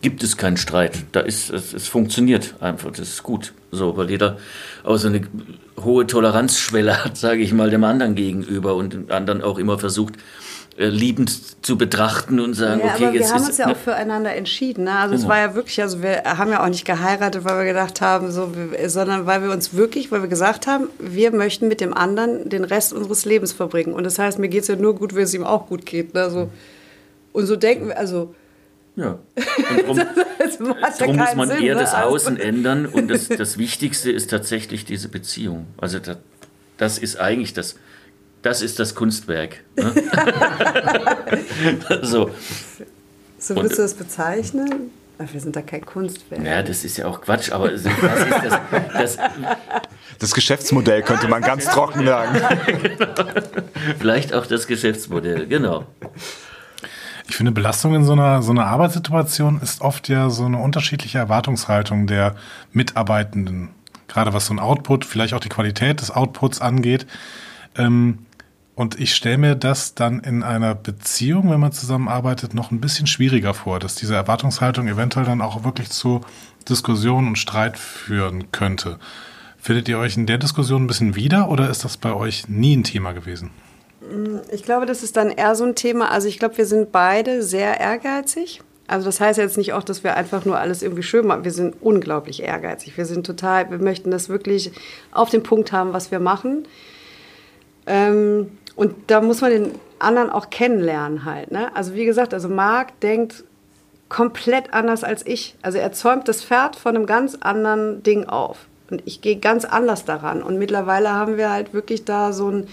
gibt es keinen Streit. Da ist, es, es funktioniert einfach, das ist gut. So, weil jeder auch so eine hohe Toleranzschwelle hat, sage ich mal, dem anderen gegenüber und dem anderen auch immer versucht, liebend zu betrachten und sagen, ja, okay, aber jetzt wir haben ist uns ja ne, auch füreinander entschieden. Ne? Also es Genau. war ja wirklich, also wir haben ja auch nicht geheiratet, weil wir gedacht haben, so, wir- sondern weil wir uns wirklich, weil wir gesagt haben, wir möchten mit dem anderen den Rest unseres Lebens verbringen. Und das heißt, mir geht es ja nur gut, wenn es ihm auch gut geht. Ne? So, und so denken wir, also ja. Und drum, das muss man Sinn, eher ne? das Also- Außen ändern und das, das Wichtigste ist tatsächlich diese Beziehung. Also das, das ist eigentlich das, das ist das Kunstwerk. Ne? so. So Und- würdest du das bezeichnen? Ach, wir sind da kein Kunstwerk. Ja, das ist ja auch Quatsch, aber das ist das, das, Das Geschäftsmodell könnte man ganz trocken sagen. vielleicht auch das Geschäftsmodell, genau. Ich finde, Belastung in so einer, so einer Arbeitssituation ist oft ja so eine unterschiedliche Erwartungshaltung der Mitarbeitenden. Gerade was so ein Output, vielleicht auch die Qualität des Outputs angeht. Ähm, und ich stelle mir das dann in einer Beziehung, wenn man zusammenarbeitet, noch ein bisschen schwieriger vor, dass diese Erwartungshaltung eventuell dann auch wirklich zu Diskussionen und Streit führen könnte. Findet ihr euch in der Diskussion ein bisschen wieder oder ist das bei euch nie ein Thema gewesen? Ich glaube, das ist dann eher so ein Thema. Also ich glaube, wir sind beide sehr ehrgeizig. Also das heißt jetzt nicht auch, dass wir einfach nur alles irgendwie schön machen. Wir sind unglaublich ehrgeizig. Wir sind total, wir möchten das wirklich auf den Punkt haben, was wir machen. Ähm, und da muss man den anderen auch kennenlernen halt. Ne? Also wie gesagt, also Marc denkt komplett anders als ich. Also er zäumt das Pferd von einem ganz anderen Ding auf. Und ich gehe ganz anders daran. Und mittlerweile haben wir halt wirklich da so ein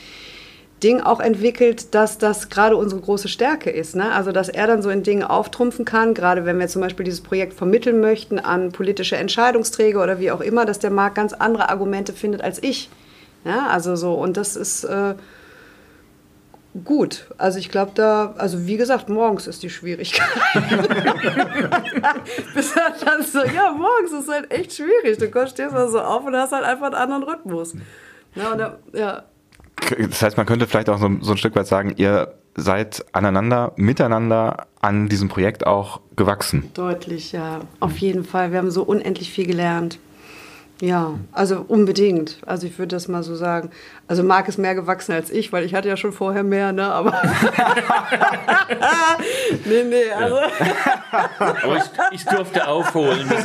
Ding auch entwickelt, dass das gerade unsere große Stärke ist. Ne? Also, dass er dann so in Dingen auftrumpfen kann, gerade wenn wir zum Beispiel dieses Projekt vermitteln möchten an politische Entscheidungsträger oder wie auch immer, dass der Markt ganz andere Argumente findet als ich. Ja, also so, und das ist äh, gut. Also ich glaube da, also wie gesagt, morgens ist die Schwierigkeit. Bis dann so, ja, morgens ist halt echt schwierig. Du stehst mal so auf und hast halt einfach einen anderen Rhythmus. Und da, ja. Das heißt, man könnte vielleicht auch so, so ein Stück weit sagen, ihr seid aneinander, miteinander an diesem Projekt auch gewachsen. Deutlich, ja. Auf jeden Fall. Wir haben so unendlich viel gelernt. Ja, also unbedingt. Also ich würde das mal so sagen. Also Marc ist mehr gewachsen als ich, weil ich hatte ja schon vorher mehr, ne? Aber nee, nee, also Aber ich, ich durfte aufholen.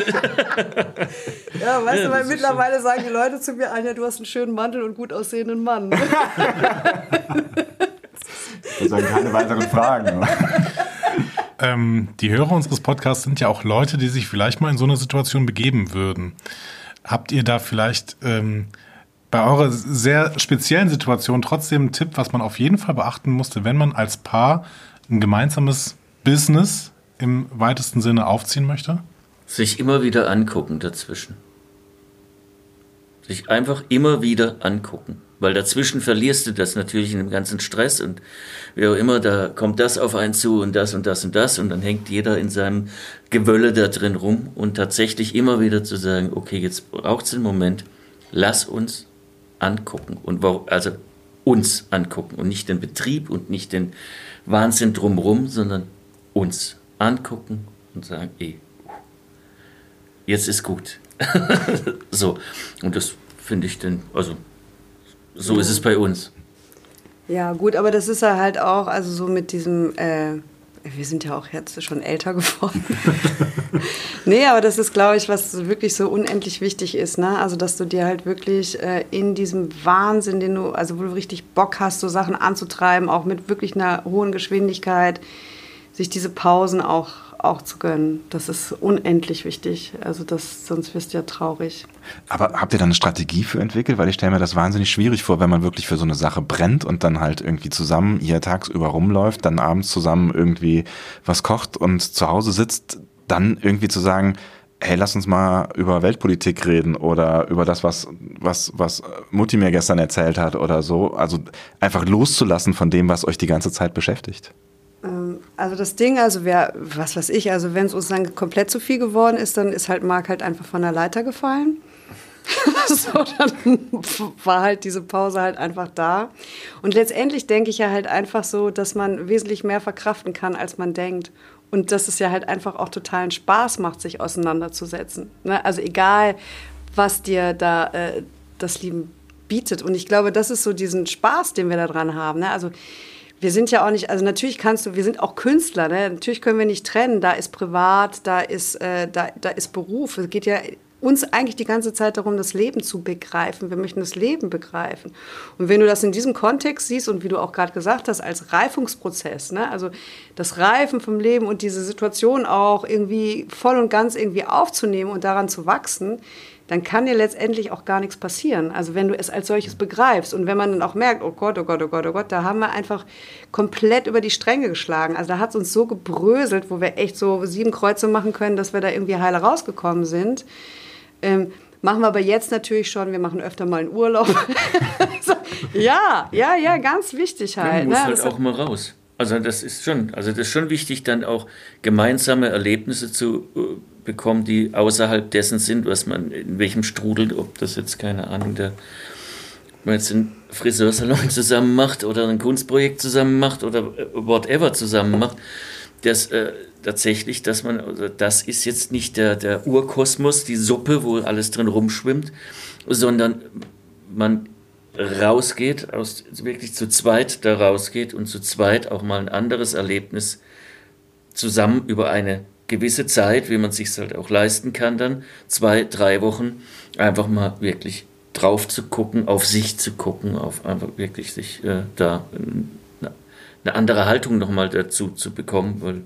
Ja, weißt Ja, du, weil mittlerweile sagen die Leute zu mir, Anja, du hast einen schönen Mantel und gut aussehenden Mann. Das sind keine weiteren Fragen. Ähm, die Hörer unseres Podcasts sind ja auch Leute, die sich vielleicht mal in so eine Situation begeben würden. Habt ihr da vielleicht ähm, bei eurer sehr speziellen Situation trotzdem einen Tipp, was man auf jeden Fall beachten musste, wenn man als Paar ein gemeinsames Business im weitesten Sinne aufziehen möchte? sich immer wieder angucken dazwischen. Sich einfach immer wieder angucken. Weil dazwischen verlierst du das natürlich in dem ganzen Stress und wie auch immer, da kommt das auf einen zu und das und das und das und dann hängt jeder in seinem Gewölle da drin rum und tatsächlich immer wieder zu sagen, okay, jetzt braucht es einen Moment, lass uns angucken und also uns angucken und nicht den Betrieb und nicht den Wahnsinn drumherum, sondern uns angucken und sagen, ey, jetzt ist gut. so, und das finde ich dann, also so ist es bei uns. Ja, gut, aber das ist ja halt auch, also so mit diesem, äh, wir sind ja auch jetzt schon älter geworden. nee, aber das ist, glaube ich, was wirklich so unendlich wichtig ist, ne? Also, dass du dir halt wirklich äh, in diesem Wahnsinn, den du, also wo du richtig Bock hast, so Sachen anzutreiben, auch mit wirklich einer hohen Geschwindigkeit, sich diese Pausen auch auch zu gönnen. Das ist unendlich wichtig. Also das, sonst wirst du ja traurig. Aber habt ihr da eine Strategie für entwickelt? Weil ich stelle mir das wahnsinnig schwierig vor, wenn man wirklich für so eine Sache brennt und dann halt irgendwie zusammen hier tagsüber rumläuft, dann abends zusammen irgendwie was kocht und zu Hause sitzt, dann irgendwie zu sagen, hey, lass uns mal über Weltpolitik reden oder über das, was, was, was Mutti mir gestern erzählt hat oder so. Also einfach loszulassen von dem, was euch die ganze Zeit beschäftigt. Ähm, also das Ding, also wer, was weiß ich, also wenn es uns dann komplett zu viel geworden ist, dann ist halt Marc halt einfach von der Leiter gefallen. so, dann war halt diese Pause halt einfach da. Und letztendlich denke ich ja halt einfach so, dass man wesentlich mehr verkraften kann, als man denkt. Und dass es ja halt einfach auch totalen Spaß macht, sich auseinanderzusetzen. Ne? Also egal, was dir da äh, das Leben bietet. Und ich glaube, das ist so diesen Spaß, den wir da dran haben. Ne? Also wir sind ja auch nicht, also natürlich kannst du, wir sind auch Künstler, ne? natürlich können wir nicht trennen, da ist privat, da ist, äh, da, da ist Beruf. Es geht ja uns eigentlich die ganze Zeit darum, das Leben zu begreifen. Wir möchten das Leben begreifen. Und wenn du das in diesem Kontext siehst und wie du auch gerade gesagt hast, als Reifungsprozess, ne? also das Reifen vom Leben und diese Situation auch irgendwie voll und ganz irgendwie aufzunehmen und daran zu wachsen, dann kann dir letztendlich auch gar nichts passieren. Also wenn du es als solches begreifst und wenn man dann auch merkt, oh Gott, oh Gott, oh Gott, oh Gott, da haben wir einfach komplett über die Stränge geschlagen. Also da hat es uns so gebröselt, wo wir echt so sieben Kreuze machen können, dass wir da irgendwie heile rausgekommen sind. Ähm, machen wir aber jetzt natürlich schon, wir machen öfter mal einen Urlaub. ja, ja, ja, ganz wichtig halt. Man muss ne? halt auch mal raus. Also das ist schon, also das ist schon wichtig, dann auch gemeinsame Erlebnisse zu äh, bekommen, die außerhalb dessen sind, was man in welchem Strudel, ob das jetzt keine Ahnung, der man jetzt einen Friseursalon zusammen macht oder ein Kunstprojekt zusammen macht oder äh, whatever zusammen macht, das äh, tatsächlich, dass man, also das ist jetzt nicht der, der Urkosmos, die Suppe, wo alles drin rumschwimmt, sondern man rausgeht, aus, wirklich zu zweit da rausgeht und zu zweit auch mal ein anderes Erlebnis zusammen über eine gewisse Zeit, wie man sich halt auch leisten kann, dann zwei, drei Wochen einfach mal wirklich drauf zu gucken, auf sich zu gucken, auf einfach wirklich sich äh, da eine, andere Haltung nochmal dazu zu bekommen, weil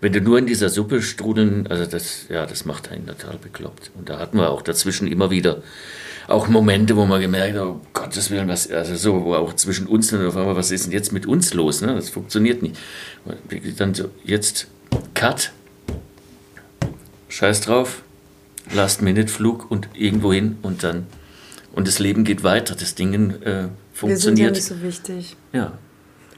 wenn du nur in dieser Suppe strudeln, also das, ja, das macht einen total bekloppt. Und da hatten wir auch dazwischen immer wieder auch Momente, wo man gemerkt hat, oh Gottes Willen, was, also so, wo auch zwischen uns dann auf einmal, was ist denn jetzt mit uns los? Ne? Das funktioniert nicht. Dann so, jetzt Cut, Scheiß drauf, Last-Minute-Flug und irgendwo hin und dann, und das Leben geht weiter, das Ding äh, funktioniert. Wir sind ja nicht so wichtig. Ja.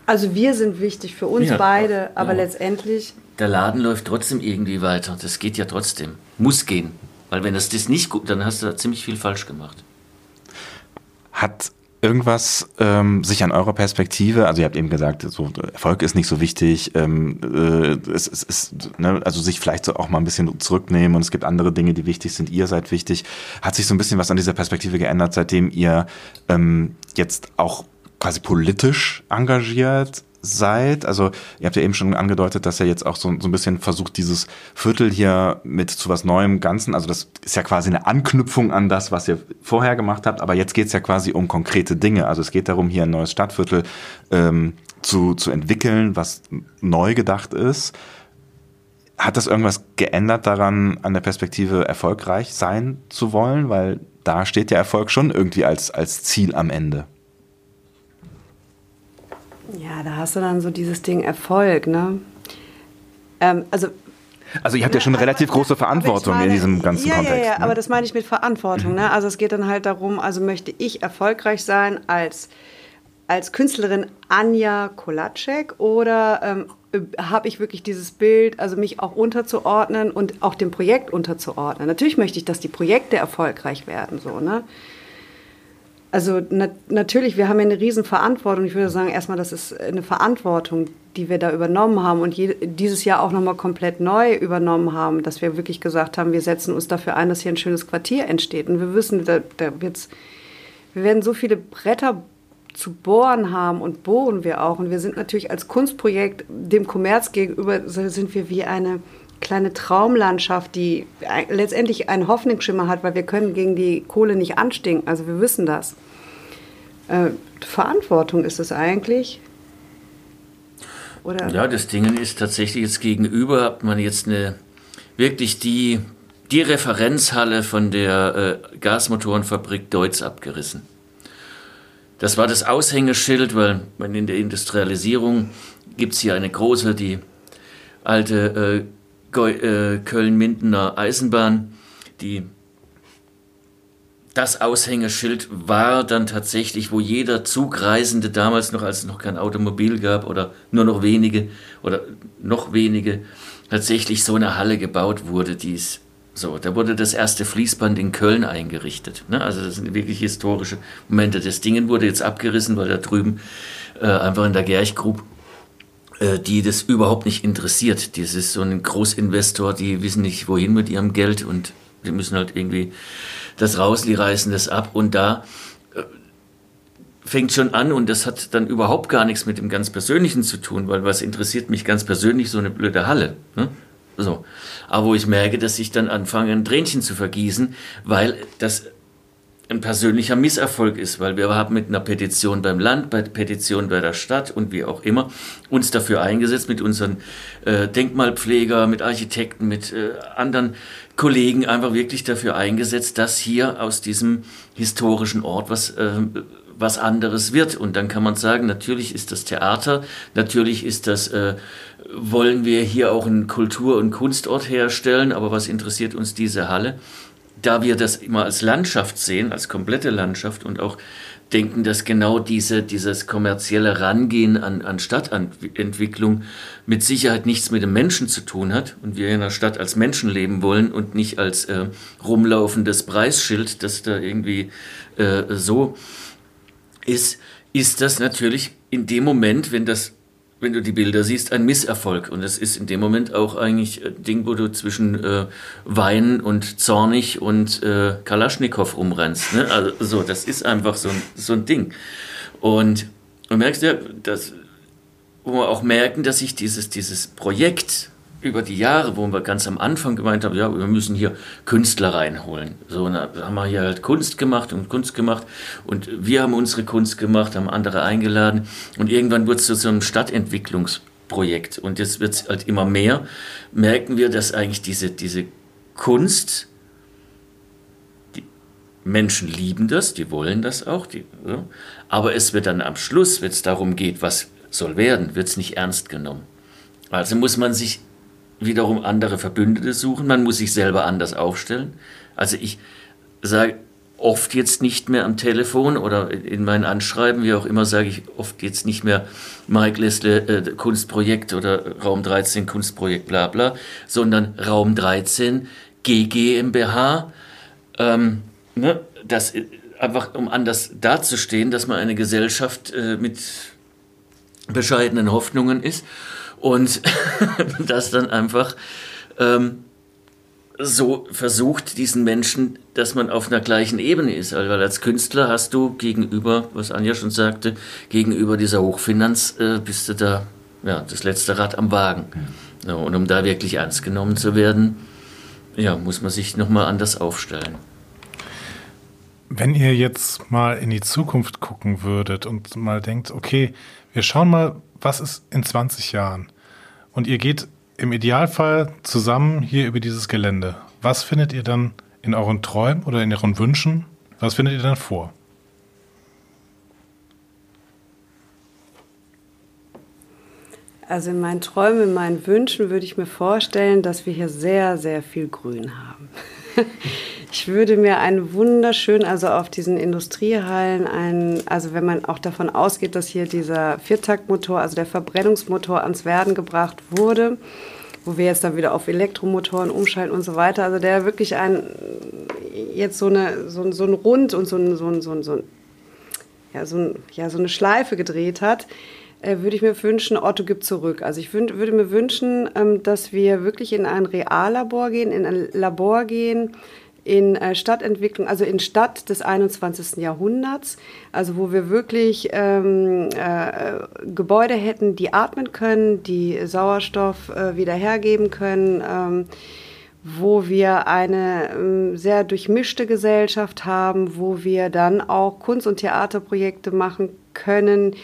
Also wir sind wichtig für uns ja, beide, aber ja. letztendlich. Der Laden läuft trotzdem irgendwie weiter. Das geht ja trotzdem. Muss gehen. Weil wenn das das nicht gut, dann hast du da ziemlich viel falsch gemacht. Hat irgendwas ähm, sich an eurer Perspektive, also ihr habt eben gesagt, so, Erfolg ist nicht so wichtig, ähm, äh, es, es ist, ne, also sich vielleicht so auch mal ein bisschen zurücknehmen und es gibt andere Dinge, die wichtig sind, ihr seid wichtig. Hat sich so ein bisschen was an dieser Perspektive geändert, seitdem ihr ähm, jetzt auch quasi politisch engagiert seid. Also ihr habt ja eben schon angedeutet, dass er jetzt auch so, so ein bisschen versucht, dieses Viertel hier mit zu was Neuem Ganzen, also das ist ja quasi eine Anknüpfung an das, was ihr vorher gemacht habt, aber jetzt geht es ja quasi um konkrete Dinge. Also es geht darum, hier ein neues Stadtviertel ähm, zu, zu entwickeln, was neu gedacht ist. Hat das irgendwas geändert daran, an der Perspektive erfolgreich sein zu wollen? Weil da steht ja Erfolg schon irgendwie als, als Ziel am Ende. Ja, da hast du dann so dieses Ding Erfolg, ne? Ähm, also Also ihr habt ja schon eine relativ große Verantwortung meine, in diesem ganzen ja, Kontext. Ja, ja, ne? aber das meine ich mit Verantwortung. Ne? Also es geht dann halt darum, also möchte ich erfolgreich sein als, als Künstlerin Anja Kolacek oder ähm, habe ich wirklich dieses Bild, also mich auch unterzuordnen und auch dem Projekt unterzuordnen. Natürlich möchte ich, dass die Projekte erfolgreich werden, so, ne? Also na, natürlich, wir haben ja eine riesen Verantwortung. Ich würde sagen, erstmal, das ist eine Verantwortung, die wir da übernommen haben und dieses Jahr auch nochmal komplett neu übernommen haben, dass wir wirklich gesagt haben, wir setzen uns dafür ein, dass hier ein schönes Quartier entsteht. Und wir wissen, da, da wird's, wir werden so viele Bretter zu bohren haben und bohren wir auch. Und wir sind natürlich als Kunstprojekt dem Kommerz gegenüber, sind wir wie eine kleine Traumlandschaft, die letztendlich einen Hoffnungsschimmer hat, weil wir können gegen die Kohle nicht anstinken. Also wir wissen das. Äh, Verantwortung ist es eigentlich. Oder? Ja, das Ding ist tatsächlich jetzt gegenüber hat man jetzt eine wirklich die, die Referenzhalle von der äh, Gasmotorenfabrik Deutz abgerissen. Das war das Aushängeschild, weil in der Industrialisierung gibt es hier eine große, die alte äh, äh, Köln-Mindener Eisenbahn, die das Aushängeschild war dann tatsächlich, wo jeder Zugreisende damals noch, als es noch kein Automobil gab oder nur noch wenige oder noch wenige, tatsächlich so eine Halle gebaut wurde, die ist so, da wurde das erste Fließband in Köln eingerichtet. Ne? Also das sind wirklich historische Momente. Das Ding wurde jetzt abgerissen, weil da drüben äh, einfach in der Gerchgrub äh, die das überhaupt nicht interessiert. Das ist so ein Großinvestor, die wissen nicht, wohin mit ihrem Geld und die müssen halt irgendwie das raus, die reißen das ab und da äh, fängt schon an und das hat dann überhaupt gar nichts mit dem ganz Persönlichen zu tun, weil was interessiert mich ganz persönlich so eine blöde Halle. Ne? So. Aber wo ich merke, dass ich dann anfange, ein Tränchen zu vergießen, weil das ein persönlicher Misserfolg ist, weil wir haben mit einer Petition beim Land, bei Petition bei der Stadt und wie auch immer uns dafür eingesetzt, mit unseren äh, Denkmalpfleger, mit Architekten, mit äh, anderen Kollegen einfach wirklich dafür eingesetzt, dass hier aus diesem historischen Ort was äh, was anderes wird. Und dann kann man sagen, natürlich ist das Theater, natürlich ist das, äh, wollen wir hier auch einen Kultur- und Kunstort herstellen, aber was interessiert uns diese Halle? Da wir das immer als Landschaft sehen, als komplette Landschaft und auch denken, dass genau diese, dieses kommerzielle Rangehen an, an Stadtentwicklung mit Sicherheit nichts mit dem Menschen zu tun hat und wir in der Stadt als Menschen leben wollen und nicht als äh, rumlaufendes Preisschild, das da irgendwie äh, so ist, ist das natürlich in dem Moment, wenn das wenn du die Bilder siehst, ein Misserfolg. Und das ist in dem Moment auch eigentlich ein Ding, wo du zwischen äh, Wein und Zornig und äh, Kalaschnikow rumrennst. Ne? Also so, das ist einfach so ein, so ein Ding. Und du merkst ja, dass, wo wir auch merken, dass sich dieses, dieses Projekt über die Jahre, wo wir ganz am Anfang gemeint haben, ja, wir müssen hier Künstler reinholen. So, da haben wir hier halt Kunst gemacht und Kunst gemacht. Und wir haben unsere Kunst gemacht, haben andere eingeladen. Und irgendwann wurde es zu so einem Stadtentwicklungsprojekt. Und jetzt wird es halt immer mehr, merken wir, dass eigentlich diese, diese Kunst, die Menschen lieben das, die wollen das auch, die, ja, aber es wird dann am Schluss, wenn es darum geht, was soll werden, wird es nicht ernst genommen. Also muss man sich wiederum andere Verbündete suchen. Man muss sich selber anders aufstellen. Also ich sage oft jetzt nicht mehr am Telefon oder in meinen Anschreiben, wie auch immer, sage ich oft jetzt nicht mehr Mike Leslie äh, Kunstprojekt oder Raum 13 Kunstprojekt bla bla, sondern Raum 13 GGMBH. Ähm, ne, das einfach um anders dazustehen, dass man eine Gesellschaft äh, mit bescheidenen Hoffnungen ist und das dann einfach ähm, so versucht, diesen Menschen, dass man auf einer gleichen Ebene ist. Also, weil als Künstler hast du gegenüber, was Anja schon sagte, gegenüber dieser Hochfinanz äh, bist du da ja, das letzte Rad am Wagen. Ja, und um da wirklich ernst genommen zu werden, ja, muss man sich nochmal anders aufstellen. Wenn ihr jetzt mal in die Zukunft gucken würdet und mal denkt, okay, wir schauen mal, was ist in 20 Jahren? Und ihr geht im Idealfall zusammen hier über dieses Gelände. Was findet ihr dann in euren Träumen oder in euren Wünschen? Was findet ihr dann vor? Also in meinen Träumen, in meinen Wünschen würde ich mir vorstellen, dass wir hier sehr, sehr viel Grün haben. Ich würde mir einen wunderschön, also auf diesen Industriehallen, einen, also wenn man auch davon ausgeht, dass hier dieser Viertaktmotor, also der Verbrennungsmotor ans Werden gebracht wurde, wo wir jetzt dann wieder auf Elektromotoren umschalten und so weiter, also der wirklich ein, jetzt so, eine, so, so ein Rund und so ein, so ein, so ein, so ein ja, so, ein, ja, so eine Schleife gedreht hat, äh, würde ich mir wünschen, Otto gibt zurück. Also ich würd, würde mir wünschen, ähm, dass wir wirklich in ein Reallabor gehen, in ein Labor gehen, in äh, Stadtentwicklung, also in Stadt des 21. Jahrhunderts, also wo wir wirklich ähm, äh, Gebäude hätten, die atmen können, die Sauerstoff äh, wieder hergeben können, ähm, wo wir eine ähm, sehr durchmischte Gesellschaft haben, wo wir dann auch Kunst- und Theaterprojekte machen können,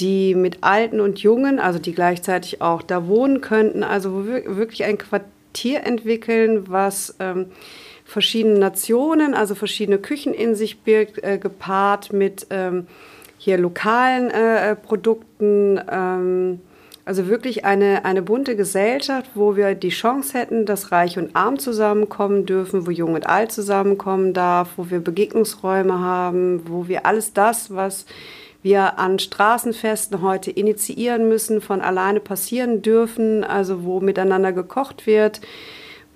die mit Alten und Jungen, also die gleichzeitig auch da wohnen könnten, also wo wir wirklich ein Quartier entwickeln, was ähm, verschiedene Nationen, also verschiedene Küchen in sich birgt, äh, gepaart mit ähm, hier lokalen äh, Produkten. Ähm, also wirklich eine, eine bunte Gesellschaft, wo wir die Chance hätten, dass Reich und Arm zusammenkommen dürfen, wo Jung und Alt zusammenkommen darf, wo wir Begegnungsräume haben, wo wir alles das, was wir an Straßenfesten heute initiieren müssen, von alleine passieren dürfen, also wo miteinander gekocht wird,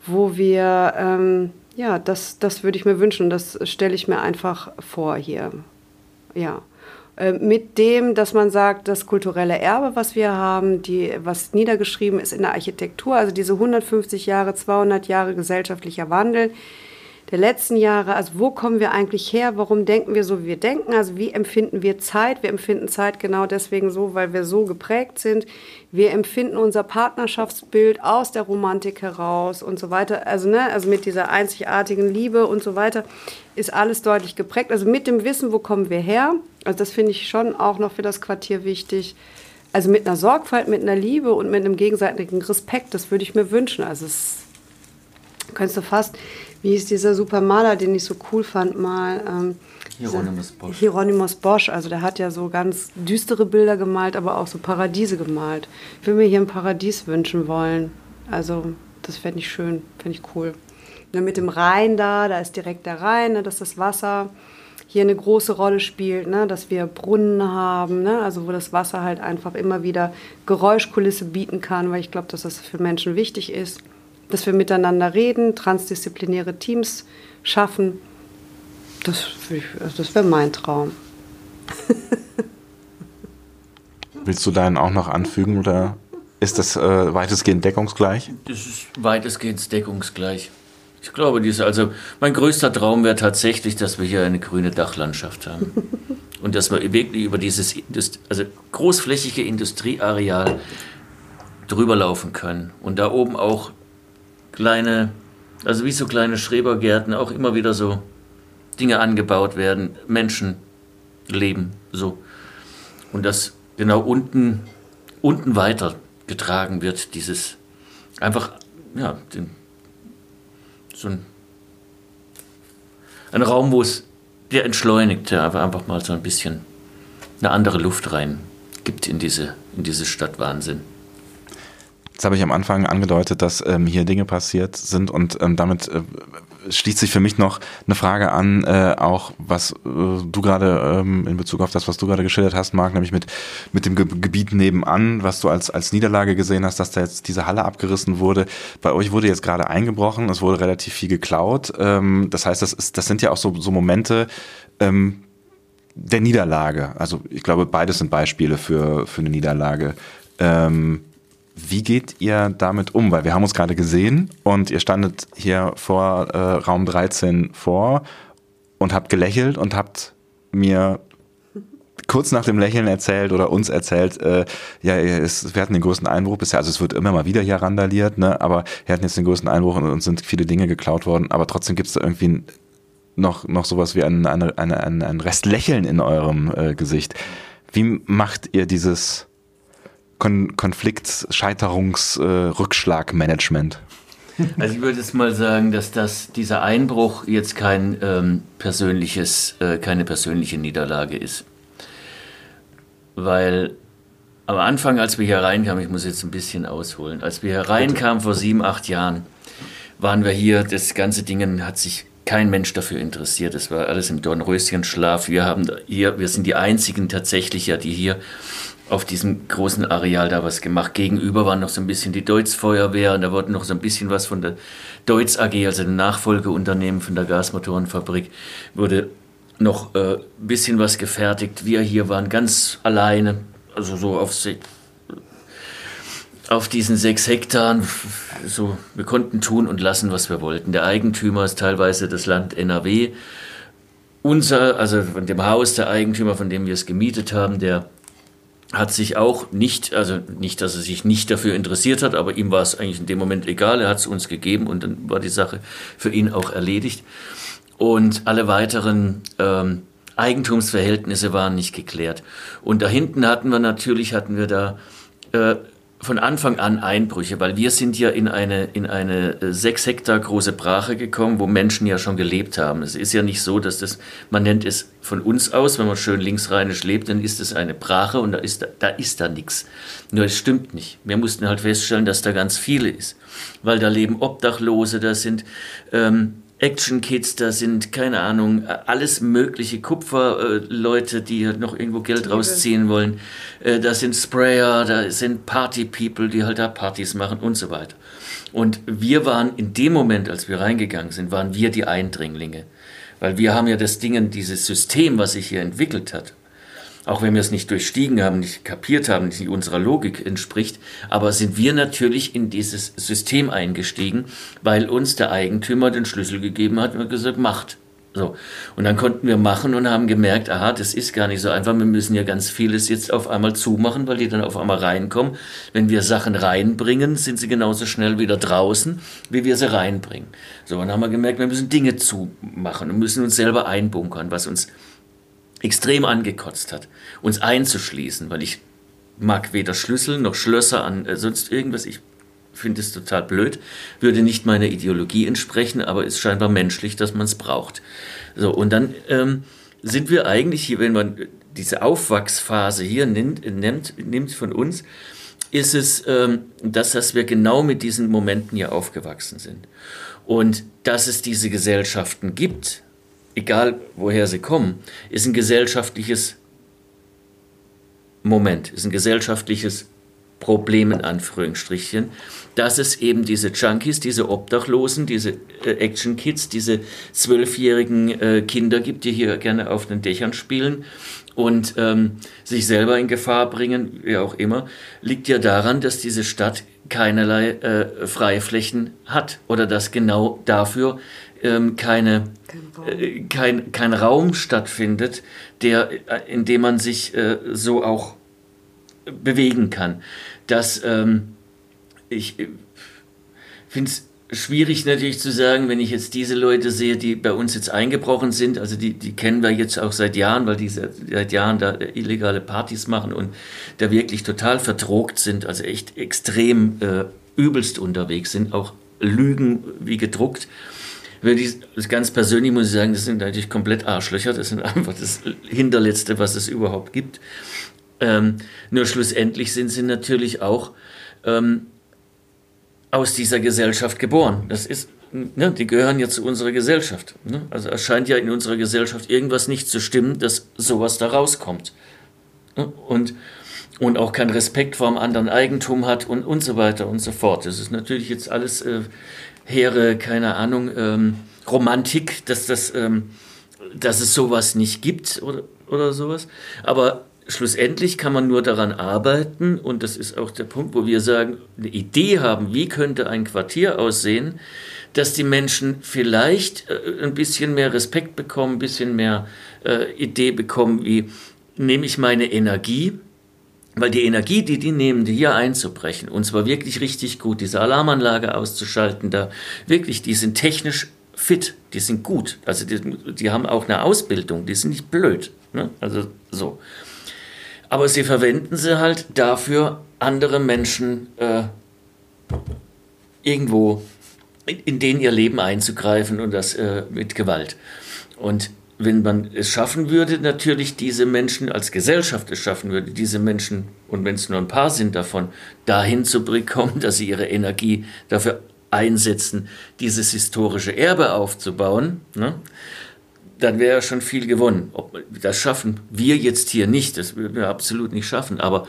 wo wir, ähm, ja, das, das würde ich mir wünschen, das stelle ich mir einfach vor hier. Ja. Äh, mit dem, dass man sagt, das kulturelle Erbe, was wir haben, die, was niedergeschrieben ist in der Architektur, also diese 150 Jahre, 200 Jahre gesellschaftlicher Wandel, der letzten Jahre. Also wo kommen wir eigentlich her? Warum denken wir so, wie wir denken? Also wie empfinden wir Zeit? Wir empfinden Zeit genau deswegen so, weil wir so geprägt sind. Wir empfinden unser Partnerschaftsbild aus der Romantik heraus und so weiter. Also, ne, also mit dieser einzigartigen Liebe und so weiter ist alles deutlich geprägt. Also mit dem Wissen, wo kommen wir her? Also das finde ich schon auch noch für das Quartier wichtig. Also mit einer Sorgfalt, mit einer Liebe und mit einem gegenseitigen Respekt, das würde ich mir wünschen. Also es könntest du fast wie hieß dieser Supermaler, den ich so cool fand mal? Ähm, Hieronymus Bosch. Hieronymus Bosch, also der hat ja so ganz düstere Bilder gemalt, aber auch so Paradiese gemalt. Ich würde mir hier ein Paradies wünschen wollen. Also das fände ich schön, fände ich cool. Ja, mit dem Rhein da, da ist direkt der Rhein, ne, dass das Wasser hier eine große Rolle spielt, ne, dass wir Brunnen haben, ne, also wo das Wasser halt einfach immer wieder Geräuschkulisse bieten kann, weil ich glaube, dass das für Menschen wichtig ist dass wir miteinander reden, transdisziplinäre Teams schaffen. Das, also das wäre mein Traum. Willst du deinen auch noch anfügen oder ist das äh, weitestgehend deckungsgleich? Das ist weitestgehend deckungsgleich. Ich glaube, diese, also mein größter Traum wäre tatsächlich, dass wir hier eine grüne Dachlandschaft haben. Und dass wir wirklich über dieses also großflächige Industrieareal drüber laufen können. Und da oben auch kleine, also wie so kleine Schrebergärten, auch immer wieder so Dinge angebaut werden, Menschen leben so. Und das genau unten, unten weiter getragen wird, dieses einfach, ja, den, so ein, ein Raum, wo es der entschleunigte, aber einfach mal so ein bisschen eine andere Luft rein gibt in diese, in diese Stadt Wahnsinn. Jetzt habe ich am Anfang angedeutet, dass ähm, hier Dinge passiert sind und ähm, damit äh, schließt sich für mich noch eine Frage an, äh, auch was äh, du gerade ähm, in Bezug auf das, was du gerade geschildert hast, Marc, nämlich mit, mit dem Ge Gebiet nebenan, was du als, als Niederlage gesehen hast, dass da jetzt diese Halle abgerissen wurde. Bei euch wurde jetzt gerade eingebrochen, es wurde relativ viel geklaut. Ähm, das heißt, das, ist, das sind ja auch so, so Momente, ähm, der Niederlage. Also ich glaube, beides sind Beispiele für, für eine Niederlage. Ähm, wie geht ihr damit um? Weil wir haben uns gerade gesehen und ihr standet hier vor äh, Raum 13 vor und habt gelächelt und habt mir kurz nach dem Lächeln erzählt oder uns erzählt, äh, ja, es, wir hatten den größten Einbruch bisher, also es wird immer mal wieder hier randaliert, ne, aber wir hatten jetzt den größten Einbruch und uns sind viele Dinge geklaut worden, aber trotzdem gibt es da irgendwie noch, noch sowas wie ein, eine, eine, ein, ein Rest Lächeln in eurem äh, Gesicht. Wie macht ihr dieses Kon Konflikt, Scheiterungs, äh, Rückschlagmanagement? Also ich würde jetzt mal sagen, dass das, dieser Einbruch jetzt kein ähm, persönliches, äh, keine persönliche Niederlage ist. Weil am Anfang, als wir hier reinkamen, ich muss jetzt ein bisschen ausholen, als wir hier reinkamen vor sieben, acht Jahren, waren wir hier, das ganze Ding hat sich kein Mensch dafür interessiert. Es war alles im Dornröschenschlaf. Wir haben hier, wir sind die einzigen tatsächlich ja, die hier auf diesem großen Areal da was gemacht. Gegenüber war noch so ein bisschen die Deutz Feuerwehr und da wurde noch so ein bisschen was von der Deutz AG, also dem Nachfolgeunternehmen von der Gasmotorenfabrik, wurde noch ein äh, bisschen was gefertigt. Wir hier waren ganz alleine, also so auf, auf diesen sechs Hektaren. So, wir konnten tun und lassen, was wir wollten. Der Eigentümer ist teilweise das Land NRW. Unser, also von dem Haus der Eigentümer, von dem wir es gemietet haben, der hat sich auch nicht, also nicht, dass er sich nicht dafür interessiert hat, aber ihm war es eigentlich in dem Moment egal, er hat es uns gegeben und dann war die Sache für ihn auch erledigt. Und alle weiteren ähm, Eigentumsverhältnisse waren nicht geklärt. Und da hinten hatten wir natürlich, hatten wir da äh, von Anfang an Einbrüche, weil wir sind ja in eine, in eine äh, sechs Hektar große Brache gekommen, wo Menschen ja schon gelebt haben. Es ist ja nicht so, dass das, man nennt es von uns aus, wenn man schön linksrheinisch lebt, dann ist es eine Brache und da ist da, ist da nichts. Nur es stimmt nicht. Wir mussten halt feststellen, dass da ganz viele ist, weil da leben Obdachlose, da sind ähm, Action-Kids, da sind, keine Ahnung, alles mögliche Kupferleute, die halt noch irgendwo Geld rausziehen wollen. Äh, da sind Sprayer, da sind Party-People, die halt da Partys machen und so weiter. Und wir waren in dem Moment, als wir reingegangen sind, waren wir die Eindringlinge. Weil wir haben ja das Ding, dieses System, was sich hier entwickelt hat, auch wenn wir es nicht durchstiegen haben, nicht kapiert haben, nicht unserer Logik entspricht, aber sind wir natürlich in dieses System eingestiegen, weil uns der Eigentümer den Schlüssel gegeben hat und gesagt, macht. So. Und dann konnten wir machen und haben gemerkt, aha, das ist gar nicht so einfach. Wir müssen ja ganz vieles jetzt auf einmal zumachen, weil die dann auf einmal reinkommen. Wenn wir Sachen reinbringen, sind sie genauso schnell wieder draußen, wie wir sie reinbringen. So, und dann haben wir gemerkt, wir müssen Dinge zumachen und müssen uns selber einbunkern, was uns extrem angekotzt hat, uns einzuschließen, weil ich mag weder Schlüssel noch Schlösser an äh, sonst irgendwas. Ich finde es total blöd, würde nicht meiner Ideologie entsprechen, aber ist scheinbar menschlich, dass man es braucht. So, und dann ähm, sind wir eigentlich hier, wenn man diese Aufwachsphase hier nimmt, nimmt, nimmt von uns, ist es ähm, das, dass wir genau mit diesen Momenten hier aufgewachsen sind. Und dass es diese Gesellschaften gibt, egal woher sie kommen, ist ein gesellschaftliches Moment, ist ein gesellschaftliches Problem in Anführungsstrichen, dass es eben diese Junkies, diese Obdachlosen, diese äh, Action-Kids, diese zwölfjährigen äh, Kinder gibt, die hier gerne auf den Dächern spielen und ähm, sich selber in Gefahr bringen, wie auch immer, liegt ja daran, dass diese Stadt keinerlei äh, Freiflächen hat oder dass genau dafür ähm, keine, kein, äh, kein, kein Raum stattfindet, der, äh, in dem man sich äh, so auch bewegen kann. Das, ähm, ich äh, finde es schwierig natürlich zu sagen, wenn ich jetzt diese Leute sehe, die bei uns jetzt eingebrochen sind, also die, die kennen wir jetzt auch seit Jahren, weil die seit, seit Jahren da illegale Partys machen und da wirklich total verdrogt sind, also echt extrem äh, übelst unterwegs sind, auch Lügen wie gedruckt das ganz persönlich muss ich sagen, das sind natürlich komplett Arschlöcher. Das sind einfach das Hinterletzte, was es überhaupt gibt. Ähm, nur schlussendlich sind sie natürlich auch ähm, aus dieser Gesellschaft geboren. Das ist, ne, die gehören ja zu unserer Gesellschaft. Ne? Also es scheint ja in unserer Gesellschaft irgendwas nicht zu stimmen, dass sowas da rauskommt. Ne? Und, und auch keinen Respekt vor dem anderen Eigentum hat und, und so weiter und so fort. Das ist natürlich jetzt alles äh, hehre, keine Ahnung, ähm, Romantik, dass, das, ähm, dass es sowas nicht gibt oder, oder sowas. Aber schlussendlich kann man nur daran arbeiten, und das ist auch der Punkt, wo wir sagen, eine Idee haben, wie könnte ein Quartier aussehen, dass die Menschen vielleicht äh, ein bisschen mehr Respekt bekommen, ein bisschen mehr äh, Idee bekommen, wie nehme ich meine Energie weil die Energie, die die nehmen, hier einzubrechen, und zwar wirklich richtig gut, diese Alarmanlage auszuschalten, da wirklich, die sind technisch fit, die sind gut. Also die, die haben auch eine Ausbildung, die sind nicht blöd. Ne? Also so. Aber sie verwenden sie halt dafür, andere Menschen äh, irgendwo in, in denen ihr Leben einzugreifen und das äh, mit Gewalt. Und wenn man es schaffen würde, natürlich diese Menschen als Gesellschaft es schaffen würde, diese Menschen, und wenn es nur ein paar sind davon, dahin zu bekommen, dass sie ihre Energie dafür einsetzen, dieses historische Erbe aufzubauen, ne, dann wäre schon viel gewonnen. Ob, das schaffen wir jetzt hier nicht, das würden wir absolut nicht schaffen, aber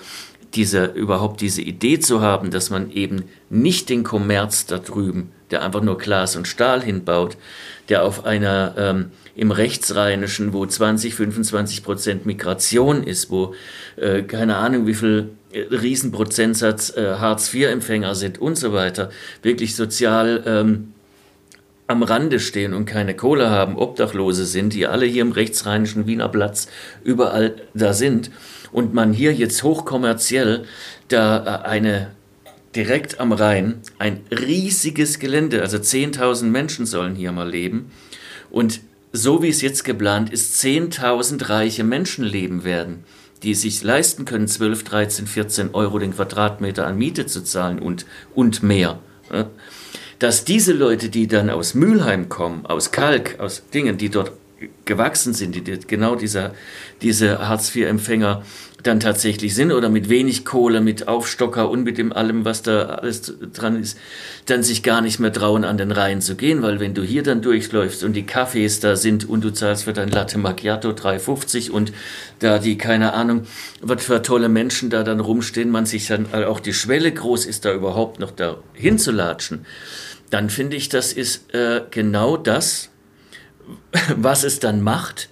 diese, überhaupt diese Idee zu haben, dass man eben nicht den Kommerz da drüben, der einfach nur Glas und Stahl hinbaut, der auf einer ähm, im Rechtsrheinischen, wo 20, 25 Prozent Migration ist, wo äh, keine Ahnung wie viel äh, Riesenprozentsatz äh, Hartz-IV-Empfänger sind und so weiter, wirklich sozial ähm, am Rande stehen und keine Kohle haben, Obdachlose sind, die alle hier im rechtsrheinischen Wiener Platz überall da sind und man hier jetzt hochkommerziell da äh, eine direkt am Rhein ein riesiges Gelände, also 10.000 Menschen sollen hier mal leben und so wie es jetzt geplant ist, 10.000 reiche Menschen leben werden, die sich leisten können, 12, 13, 14 Euro den Quadratmeter an Miete zu zahlen und, und mehr. Dass diese Leute, die dann aus Mülheim kommen, aus Kalk, aus Dingen, die dort gewachsen sind, die genau dieser, diese Hartz-IV-Empfänger dann tatsächlich sind oder mit wenig Kohle, mit Aufstocker und mit dem allem, was da alles dran ist, dann sich gar nicht mehr trauen, an den Rhein zu gehen, weil wenn du hier dann durchläufst und die Cafés da sind und du zahlst für dein Latte Macchiato 3,50 und da die, keine Ahnung, was für tolle Menschen da dann rumstehen, man sich dann auch die Schwelle groß ist, da überhaupt noch da hinzulatschen, dann finde ich, das ist äh, genau das, was es dann macht,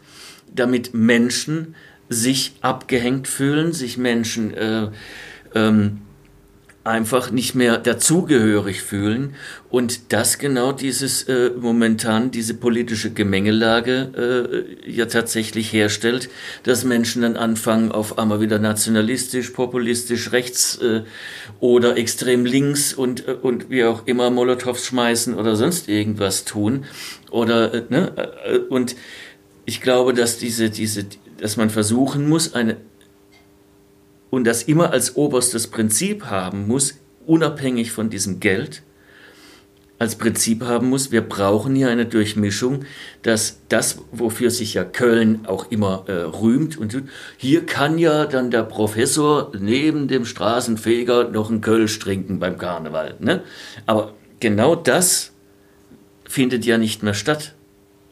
damit Menschen sich abgehängt fühlen, sich Menschen äh, ähm, einfach nicht mehr dazugehörig fühlen und das genau dieses äh, momentan diese politische Gemengelage äh, ja tatsächlich herstellt, dass Menschen dann anfangen auf einmal wieder nationalistisch, populistisch, rechts äh, oder extrem links und äh, und wie auch immer Molotows schmeißen oder sonst irgendwas tun oder äh, ne äh, und ich glaube, dass diese diese dass man versuchen muss, eine und das immer als oberstes Prinzip haben muss, unabhängig von diesem Geld, als Prinzip haben muss, wir brauchen hier eine Durchmischung, dass das, wofür sich ja Köln auch immer äh, rühmt, und hier kann ja dann der Professor neben dem Straßenfeger noch einen Kölsch trinken beim Karneval. Ne? Aber genau das findet ja nicht mehr statt,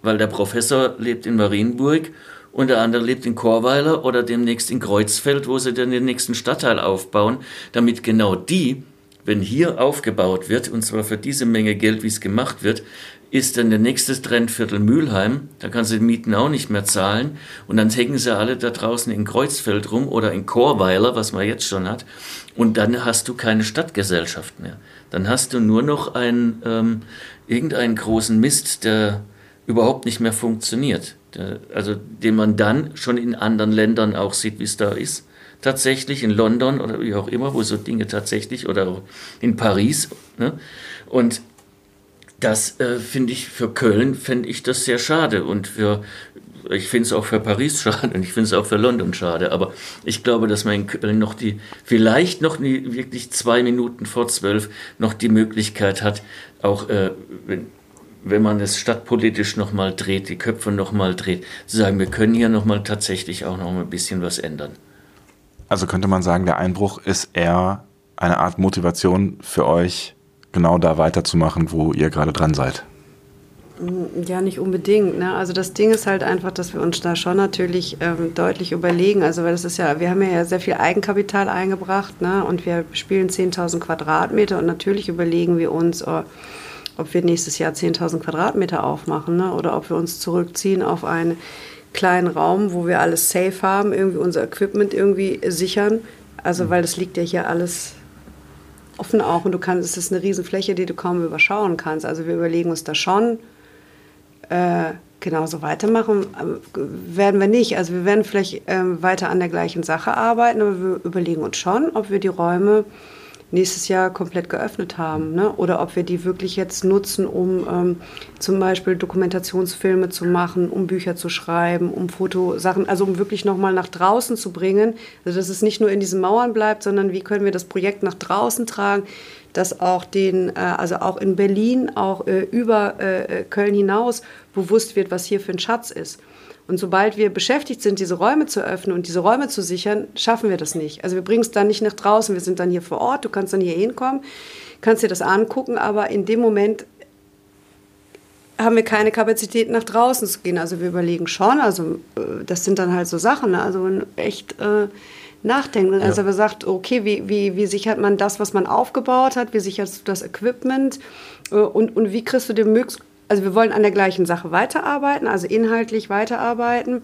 weil der Professor lebt in Marienburg und der andere lebt in Chorweiler oder demnächst in Kreuzfeld, wo sie dann den nächsten Stadtteil aufbauen, damit genau die, wenn hier aufgebaut wird, und zwar für diese Menge Geld, wie es gemacht wird, ist dann der nächste Trendviertel Mülheim, da kannst du die Mieten auch nicht mehr zahlen und dann hängen sie alle da draußen in Kreuzfeld rum oder in Chorweiler, was man jetzt schon hat, und dann hast du keine Stadtgesellschaft mehr. Dann hast du nur noch einen, ähm, irgendeinen großen Mist, der überhaupt nicht mehr funktioniert. Also den man dann schon in anderen Ländern auch sieht, wie es da ist. Tatsächlich in London oder wie auch immer, wo so Dinge tatsächlich oder in Paris. Ne? Und das äh, finde ich für Köln, fände ich das sehr schade. Und für, ich finde es auch für Paris schade und ich finde es auch für London schade. Aber ich glaube, dass man in Köln noch die, vielleicht noch die, wirklich zwei Minuten vor zwölf noch die Möglichkeit hat, auch äh, wenn, wenn man es stadtpolitisch nochmal dreht, die Köpfe nochmal dreht, zu sagen, wir können hier nochmal tatsächlich auch noch ein bisschen was ändern. Also könnte man sagen, der Einbruch ist eher eine Art Motivation für euch, genau da weiterzumachen, wo ihr gerade dran seid. Mm, ja, nicht unbedingt. Ne? Also das Ding ist halt einfach, dass wir uns da schon natürlich ähm, deutlich überlegen. Also weil das ist ja, wir haben ja sehr viel Eigenkapital eingebracht ne? und wir spielen 10.000 Quadratmeter und natürlich überlegen wir uns, oh, ob wir nächstes Jahr 10.000 Quadratmeter aufmachen ne? oder ob wir uns zurückziehen auf einen kleinen Raum, wo wir alles safe haben, irgendwie unser Equipment irgendwie sichern. Also weil das liegt ja hier alles offen auch und du kannst, es ist eine Riesenfläche, die du kaum überschauen kannst. Also wir überlegen uns da schon, äh, genauso weitermachen äh, werden wir nicht. Also wir werden vielleicht äh, weiter an der gleichen Sache arbeiten, aber wir überlegen uns schon, ob wir die Räume nächstes Jahr komplett geöffnet haben. Ne? Oder ob wir die wirklich jetzt nutzen, um ähm, zum Beispiel Dokumentationsfilme zu machen, um Bücher zu schreiben, um Fotosachen, also um wirklich nochmal nach draußen zu bringen. Also dass es nicht nur in diesen Mauern bleibt, sondern wie können wir das Projekt nach draußen tragen, dass auch den, äh, also auch in Berlin, auch äh, über äh, Köln hinaus bewusst wird, was hier für ein Schatz ist. Und sobald wir beschäftigt sind, diese Räume zu öffnen und diese Räume zu sichern, schaffen wir das nicht. Also wir bringen es dann nicht nach draußen, wir sind dann hier vor Ort, du kannst dann hier hinkommen, kannst dir das angucken, aber in dem Moment haben wir keine Kapazität nach draußen zu gehen. Also wir überlegen schon, also äh, das sind dann halt so Sachen, ne? also echt äh, nachdenken. Ja. Also wir sagt, okay, wie, wie, wie sichert man das, was man aufgebaut hat, wie sicherst du das Equipment äh, und, und wie kriegst du den möglichst, also wir wollen an der gleichen Sache weiterarbeiten, also inhaltlich weiterarbeiten.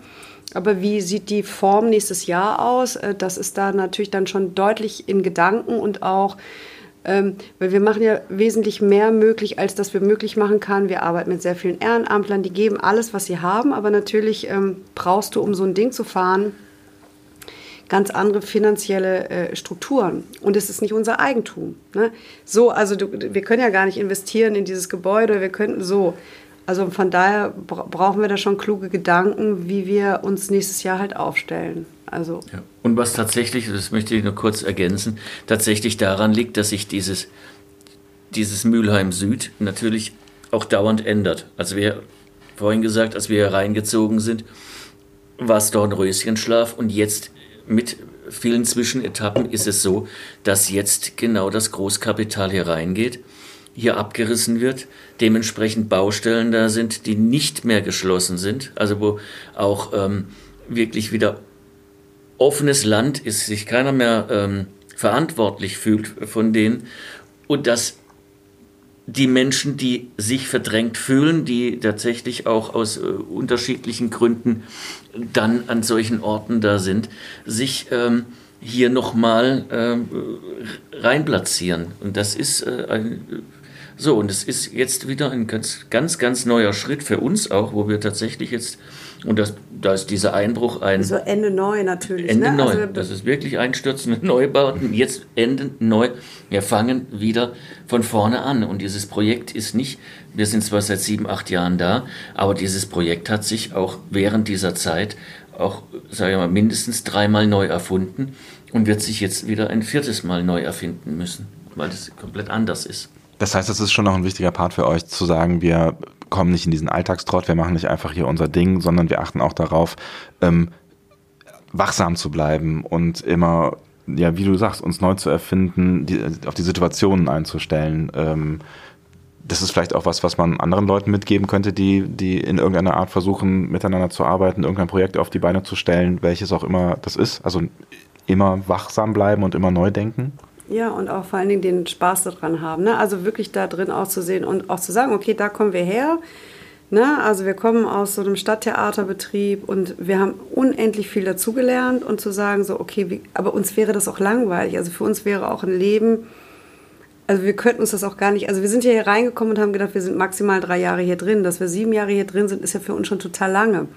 Aber wie sieht die Form nächstes Jahr aus? Äh, das ist da natürlich dann schon deutlich in Gedanken und auch ähm, weil wir machen ja wesentlich mehr möglich, als das wir möglich machen kann. Wir arbeiten mit sehr vielen Ehrenamtlern, die geben alles, was sie haben, aber natürlich ähm, brauchst du, um so ein Ding zu fahren, ganz andere finanzielle äh, Strukturen. Und es ist nicht unser Eigentum. Ne? So, also du, wir können ja gar nicht investieren in dieses Gebäude, wir könnten so. Also von daher brauchen wir da schon kluge Gedanken, wie wir uns nächstes Jahr halt aufstellen. Also ja. Und was tatsächlich, das möchte ich nur kurz ergänzen, tatsächlich daran liegt, dass sich dieses, dieses Mülheim Süd natürlich auch dauernd ändert. Also wir vorhin gesagt, als wir reingezogen sind, war es dort ein Röschenschlaf und jetzt mit vielen Zwischenetappen ist es so, dass jetzt genau das Großkapital hier reingeht, hier abgerissen wird, dementsprechend Baustellen da sind, die nicht mehr geschlossen sind, also wo auch ähm, wirklich wieder offenes Land ist, sich keiner mehr ähm, verantwortlich fühlt von denen und dass die Menschen, die sich verdrängt fühlen, die tatsächlich auch aus äh, unterschiedlichen Gründen dann an solchen Orten da sind, sich ähm, hier nochmal ähm, reinplatzieren. Und das ist äh, ein, so, und es ist jetzt wieder ein ganz, ganz, ganz neuer Schritt für uns auch, wo wir tatsächlich jetzt und das, da ist dieser Einbruch ein. So Ende neu natürlich. Ende ne? neu. Also, das ist wirklich einstürzende Neubauten. Jetzt Ende neu. Wir fangen wieder von vorne an. Und dieses Projekt ist nicht, wir sind zwar seit sieben, acht Jahren da, aber dieses Projekt hat sich auch während dieser Zeit auch, sage ich mal, mindestens dreimal neu erfunden und wird sich jetzt wieder ein viertes Mal neu erfinden müssen, weil das komplett anders ist. Das heißt, das ist schon noch ein wichtiger Part für euch, zu sagen, wir kommen nicht in diesen Alltagstrott, wir machen nicht einfach hier unser Ding, sondern wir achten auch darauf, ähm, wachsam zu bleiben und immer, ja, wie du sagst, uns neu zu erfinden, die, auf die Situationen einzustellen. Ähm, das ist vielleicht auch was, was man anderen Leuten mitgeben könnte, die, die in irgendeiner Art versuchen, miteinander zu arbeiten, irgendein Projekt auf die Beine zu stellen, welches auch immer das ist. Also immer wachsam bleiben und immer neu denken. Ja, und auch vor allen Dingen den Spaß daran haben. Ne? Also wirklich da drin auch zu sehen und auch zu sagen, okay, da kommen wir her. Ne? Also wir kommen aus so einem Stadttheaterbetrieb und wir haben unendlich viel dazugelernt und zu sagen, so, okay, wie, aber uns wäre das auch langweilig. Also für uns wäre auch ein Leben, also wir könnten uns das auch gar nicht, also wir sind hier reingekommen und haben gedacht, wir sind maximal drei Jahre hier drin. Dass wir sieben Jahre hier drin sind, ist ja für uns schon total lange.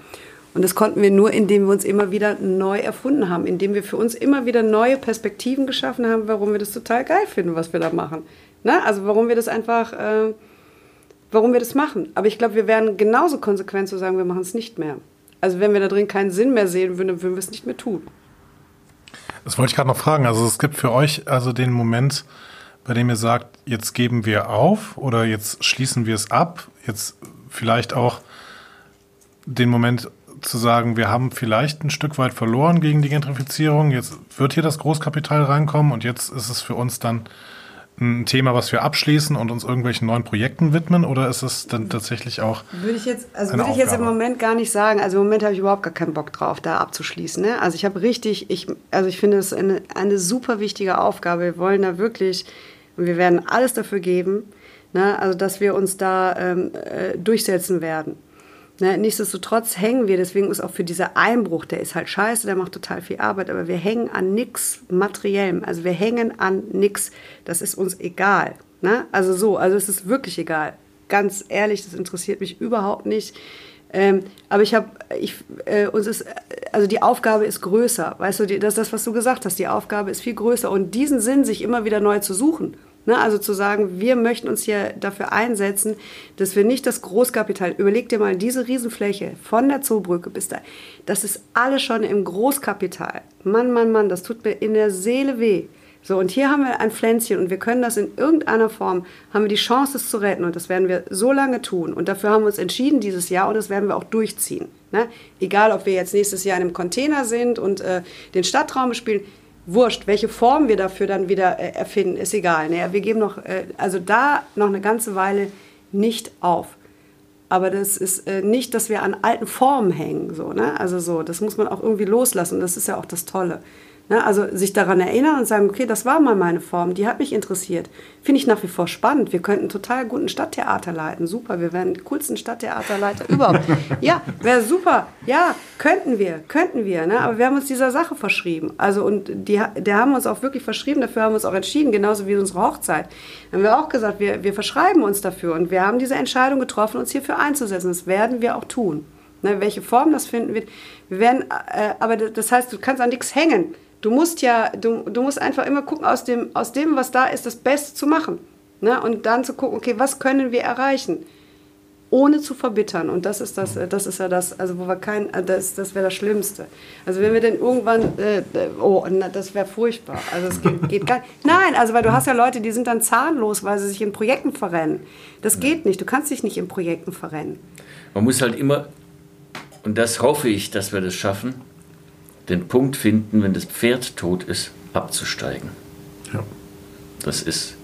Und das konnten wir nur, indem wir uns immer wieder neu erfunden haben, indem wir für uns immer wieder neue Perspektiven geschaffen haben, warum wir das total geil finden, was wir da machen. Na, also warum wir das einfach, äh, warum wir das machen. Aber ich glaube, wir wären genauso konsequent zu sagen, wir machen es nicht mehr. Also wenn wir da drin keinen Sinn mehr sehen würden, würden wir es nicht mehr tun. Das wollte ich gerade noch fragen. Also es gibt für euch also den Moment, bei dem ihr sagt, jetzt geben wir auf oder jetzt schließen wir es ab. Jetzt vielleicht auch den Moment, zu sagen, wir haben vielleicht ein Stück weit verloren gegen die Gentrifizierung. Jetzt wird hier das Großkapital reinkommen und jetzt ist es für uns dann ein Thema, was wir abschließen und uns irgendwelchen neuen Projekten widmen? Oder ist es dann tatsächlich auch. Würde ich jetzt, also würde ich jetzt im Moment gar nicht sagen. Also im Moment habe ich überhaupt gar keinen Bock drauf, da abzuschließen. Ne? Also ich habe richtig, ich, also ich finde es eine, eine super wichtige Aufgabe. Wir wollen da wirklich, und wir werden alles dafür geben, ne? also dass wir uns da ähm, äh, durchsetzen werden. Ne, nichtsdestotrotz hängen wir, deswegen ist auch für dieser Einbruch, der ist halt scheiße, der macht total viel Arbeit, aber wir hängen an nichts Materiellem. Also wir hängen an nichts, das ist uns egal. Ne? Also so, also es ist wirklich egal. Ganz ehrlich, das interessiert mich überhaupt nicht. Ähm, aber ich habe, ich, äh, uns ist, also die Aufgabe ist größer, weißt du, die, das ist das, was du gesagt hast, die Aufgabe ist viel größer und diesen Sinn sich immer wieder neu zu suchen Ne, also zu sagen, wir möchten uns hier dafür einsetzen, dass wir nicht das Großkapital, überleg dir mal diese Riesenfläche von der Zoobrücke bis da, das ist alles schon im Großkapital. Mann, Mann, Mann, das tut mir in der Seele weh. So, und hier haben wir ein Pflänzchen und wir können das in irgendeiner Form, haben wir die Chance, es zu retten und das werden wir so lange tun. Und dafür haben wir uns entschieden dieses Jahr und das werden wir auch durchziehen. Ne? Egal, ob wir jetzt nächstes Jahr in einem Container sind und äh, den Stadtraum spielen, wurscht, welche Form wir dafür dann wieder äh, erfinden, ist egal. Ne? Wir geben noch, äh, also da noch eine ganze Weile nicht auf. Aber das ist äh, nicht, dass wir an alten Formen hängen. So, ne? Also so, das muss man auch irgendwie loslassen. Das ist ja auch das Tolle. Ne? Also sich daran erinnern und sagen, okay, das war mal meine Form, die hat mich interessiert. Finde ich nach wie vor spannend. Wir könnten total guten Stadttheater leiten. Super, wir wären die coolsten Stadttheaterleiter überhaupt. Ja, wäre super. Ja, könnten wir, könnten wir. Ne? Aber wir haben uns dieser Sache verschrieben. Also und die, der haben uns auch wirklich verschrieben, dafür haben wir uns auch entschieden, genauso wie unsere Hochzeit. Da haben wir auch gesagt, wir, wir verschreiben uns dafür und wir haben diese Entscheidung getroffen, uns hierfür einzusetzen. Das werden wir auch tun. Ne, welche Form das finden wird. Wir werden, äh, aber das heißt, du kannst an nichts hängen. Du musst ja, du, du musst einfach immer gucken, aus dem, aus dem, was da ist, das Beste zu machen. Ne? Und dann zu gucken, okay, was können wir erreichen? Ohne zu verbittern. Und das ist das, das ist ja das, also wo wir kein, das, das wäre das Schlimmste. Also wenn wir denn irgendwann, äh, oh, das wäre furchtbar. Also es geht, geht gar nicht. Nein, also weil du hast ja Leute, die sind dann zahnlos, weil sie sich in Projekten verrennen. Das geht nicht. Du kannst dich nicht in Projekten verrennen. Man muss halt immer, und das hoffe ich, dass wir das schaffen, den Punkt finden, wenn das Pferd tot ist, abzusteigen. Ja. Das ist.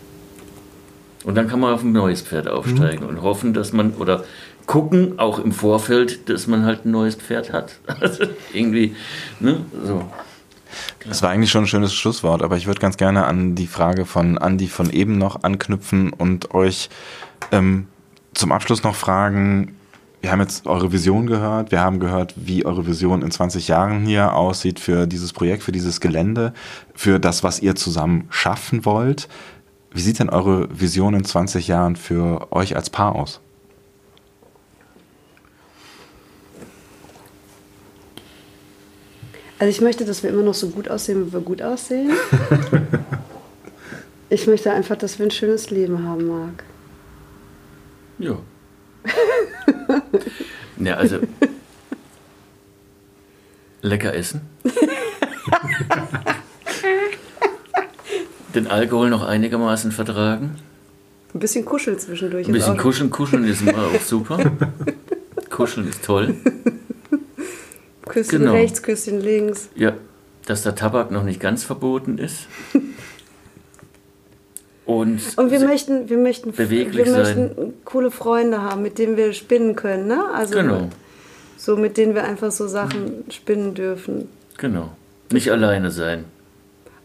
Und dann kann man auf ein neues Pferd aufsteigen mhm. und hoffen, dass man, oder gucken, auch im Vorfeld, dass man halt ein neues Pferd hat. Also irgendwie, ne, so. Das war eigentlich schon ein schönes Schlusswort, aber ich würde ganz gerne an die Frage von Andi von eben noch anknüpfen und euch ähm, zum Abschluss noch fragen, wir haben jetzt eure Vision gehört, wir haben gehört, wie eure Vision in 20 Jahren hier aussieht für dieses Projekt, für dieses Gelände, für das, was ihr zusammen schaffen wollt. Wie sieht denn eure Vision in 20 Jahren für euch als Paar aus? Also ich möchte, dass wir immer noch so gut aussehen, wie wir gut aussehen. ich möchte einfach, dass wir ein schönes Leben haben, Marc. Ja. ja, also lecker essen. Den Alkohol noch einigermaßen vertragen. Ein bisschen kuscheln zwischendurch. Ein bisschen kuscheln, kuscheln ist immer auch super. Kuscheln ist toll. Küsschen genau. rechts, Küsschen links. Ja, dass der Tabak noch nicht ganz verboten ist. Und, und wir möchten, wir möchten, beweglich wir möchten sein. coole Freunde haben, mit denen wir spinnen können, ne? Also genau. so mit denen wir einfach so Sachen spinnen dürfen. Genau. Nicht alleine sein.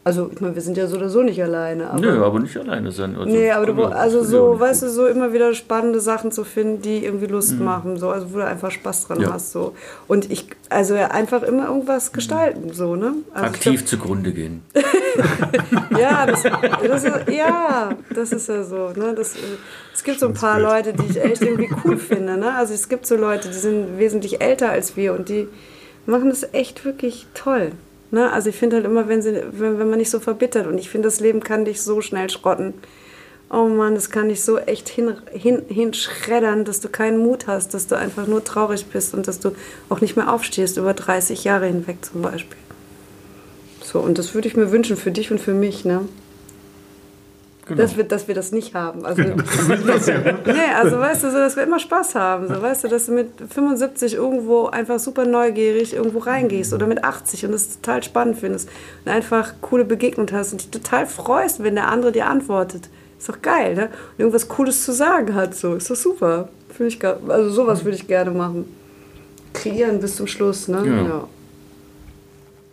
Also, ich meine, wir sind ja so oder so nicht alleine. Aber Nö, aber nicht alleine sein. Also, nee, aber du, also so, weißt du, so immer wieder spannende Sachen zu finden, die irgendwie Lust mhm. machen, so, also wo du einfach Spaß dran ja. hast, so. Und ich, also einfach immer irgendwas mhm. gestalten, so, ne? Also Aktiv glaub, zugrunde gehen. ja, das, das ist, ja, das ist ja so, ne? Das, es gibt so ein paar Leute, die ich echt irgendwie cool finde, ne? Also es gibt so Leute, die sind wesentlich älter als wir und die machen das echt wirklich toll. Ne? Also ich finde halt immer, wenn, sie, wenn, wenn man nicht so verbittert und ich finde, das Leben kann dich so schnell schrotten. Oh Mann, das kann dich so echt hin, hin, hinschreddern, dass du keinen Mut hast, dass du einfach nur traurig bist und dass du auch nicht mehr aufstehst über 30 Jahre hinweg zum Beispiel. So, und das würde ich mir wünschen für dich und für mich, ne? Genau. Dass, wir, dass wir das nicht haben. Also, genau. nee, also weißt du, so, dass wir immer Spaß haben. So, weißt du, dass du mit 75 irgendwo einfach super neugierig irgendwo reingehst oder mit 80 und das total spannend findest und einfach coole Begegnung hast und dich total freust, wenn der andere dir antwortet. Ist doch geil, ne? Und irgendwas Cooles zu sagen hat, so. Ist doch super. Finde ich, also sowas würde ich gerne machen. Kreieren bis zum Schluss, ne? Ja. ja.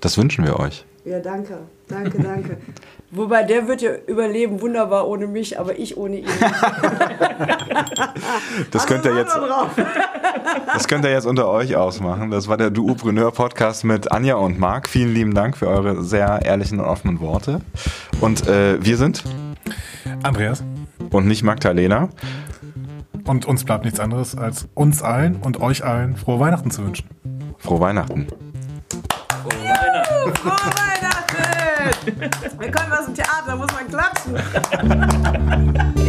Das wünschen wir euch. Ja, danke. Danke, danke. Wobei der wird ja überleben, wunderbar ohne mich, aber ich ohne ihn. das könnt ihr jetzt. das könnt ihr jetzt unter euch ausmachen. Das war der Duopreneur Podcast mit Anja und Marc. Vielen lieben Dank für eure sehr ehrlichen und offenen Worte. Und äh, wir sind Andreas und nicht Magdalena. Und uns bleibt nichts anderes, als uns allen und euch allen frohe Weihnachten zu wünschen. Frohe Weihnachten. Frohe Weihnachten. Frohe Weihnachten. Wir können was im Theater, da muss man klatschen.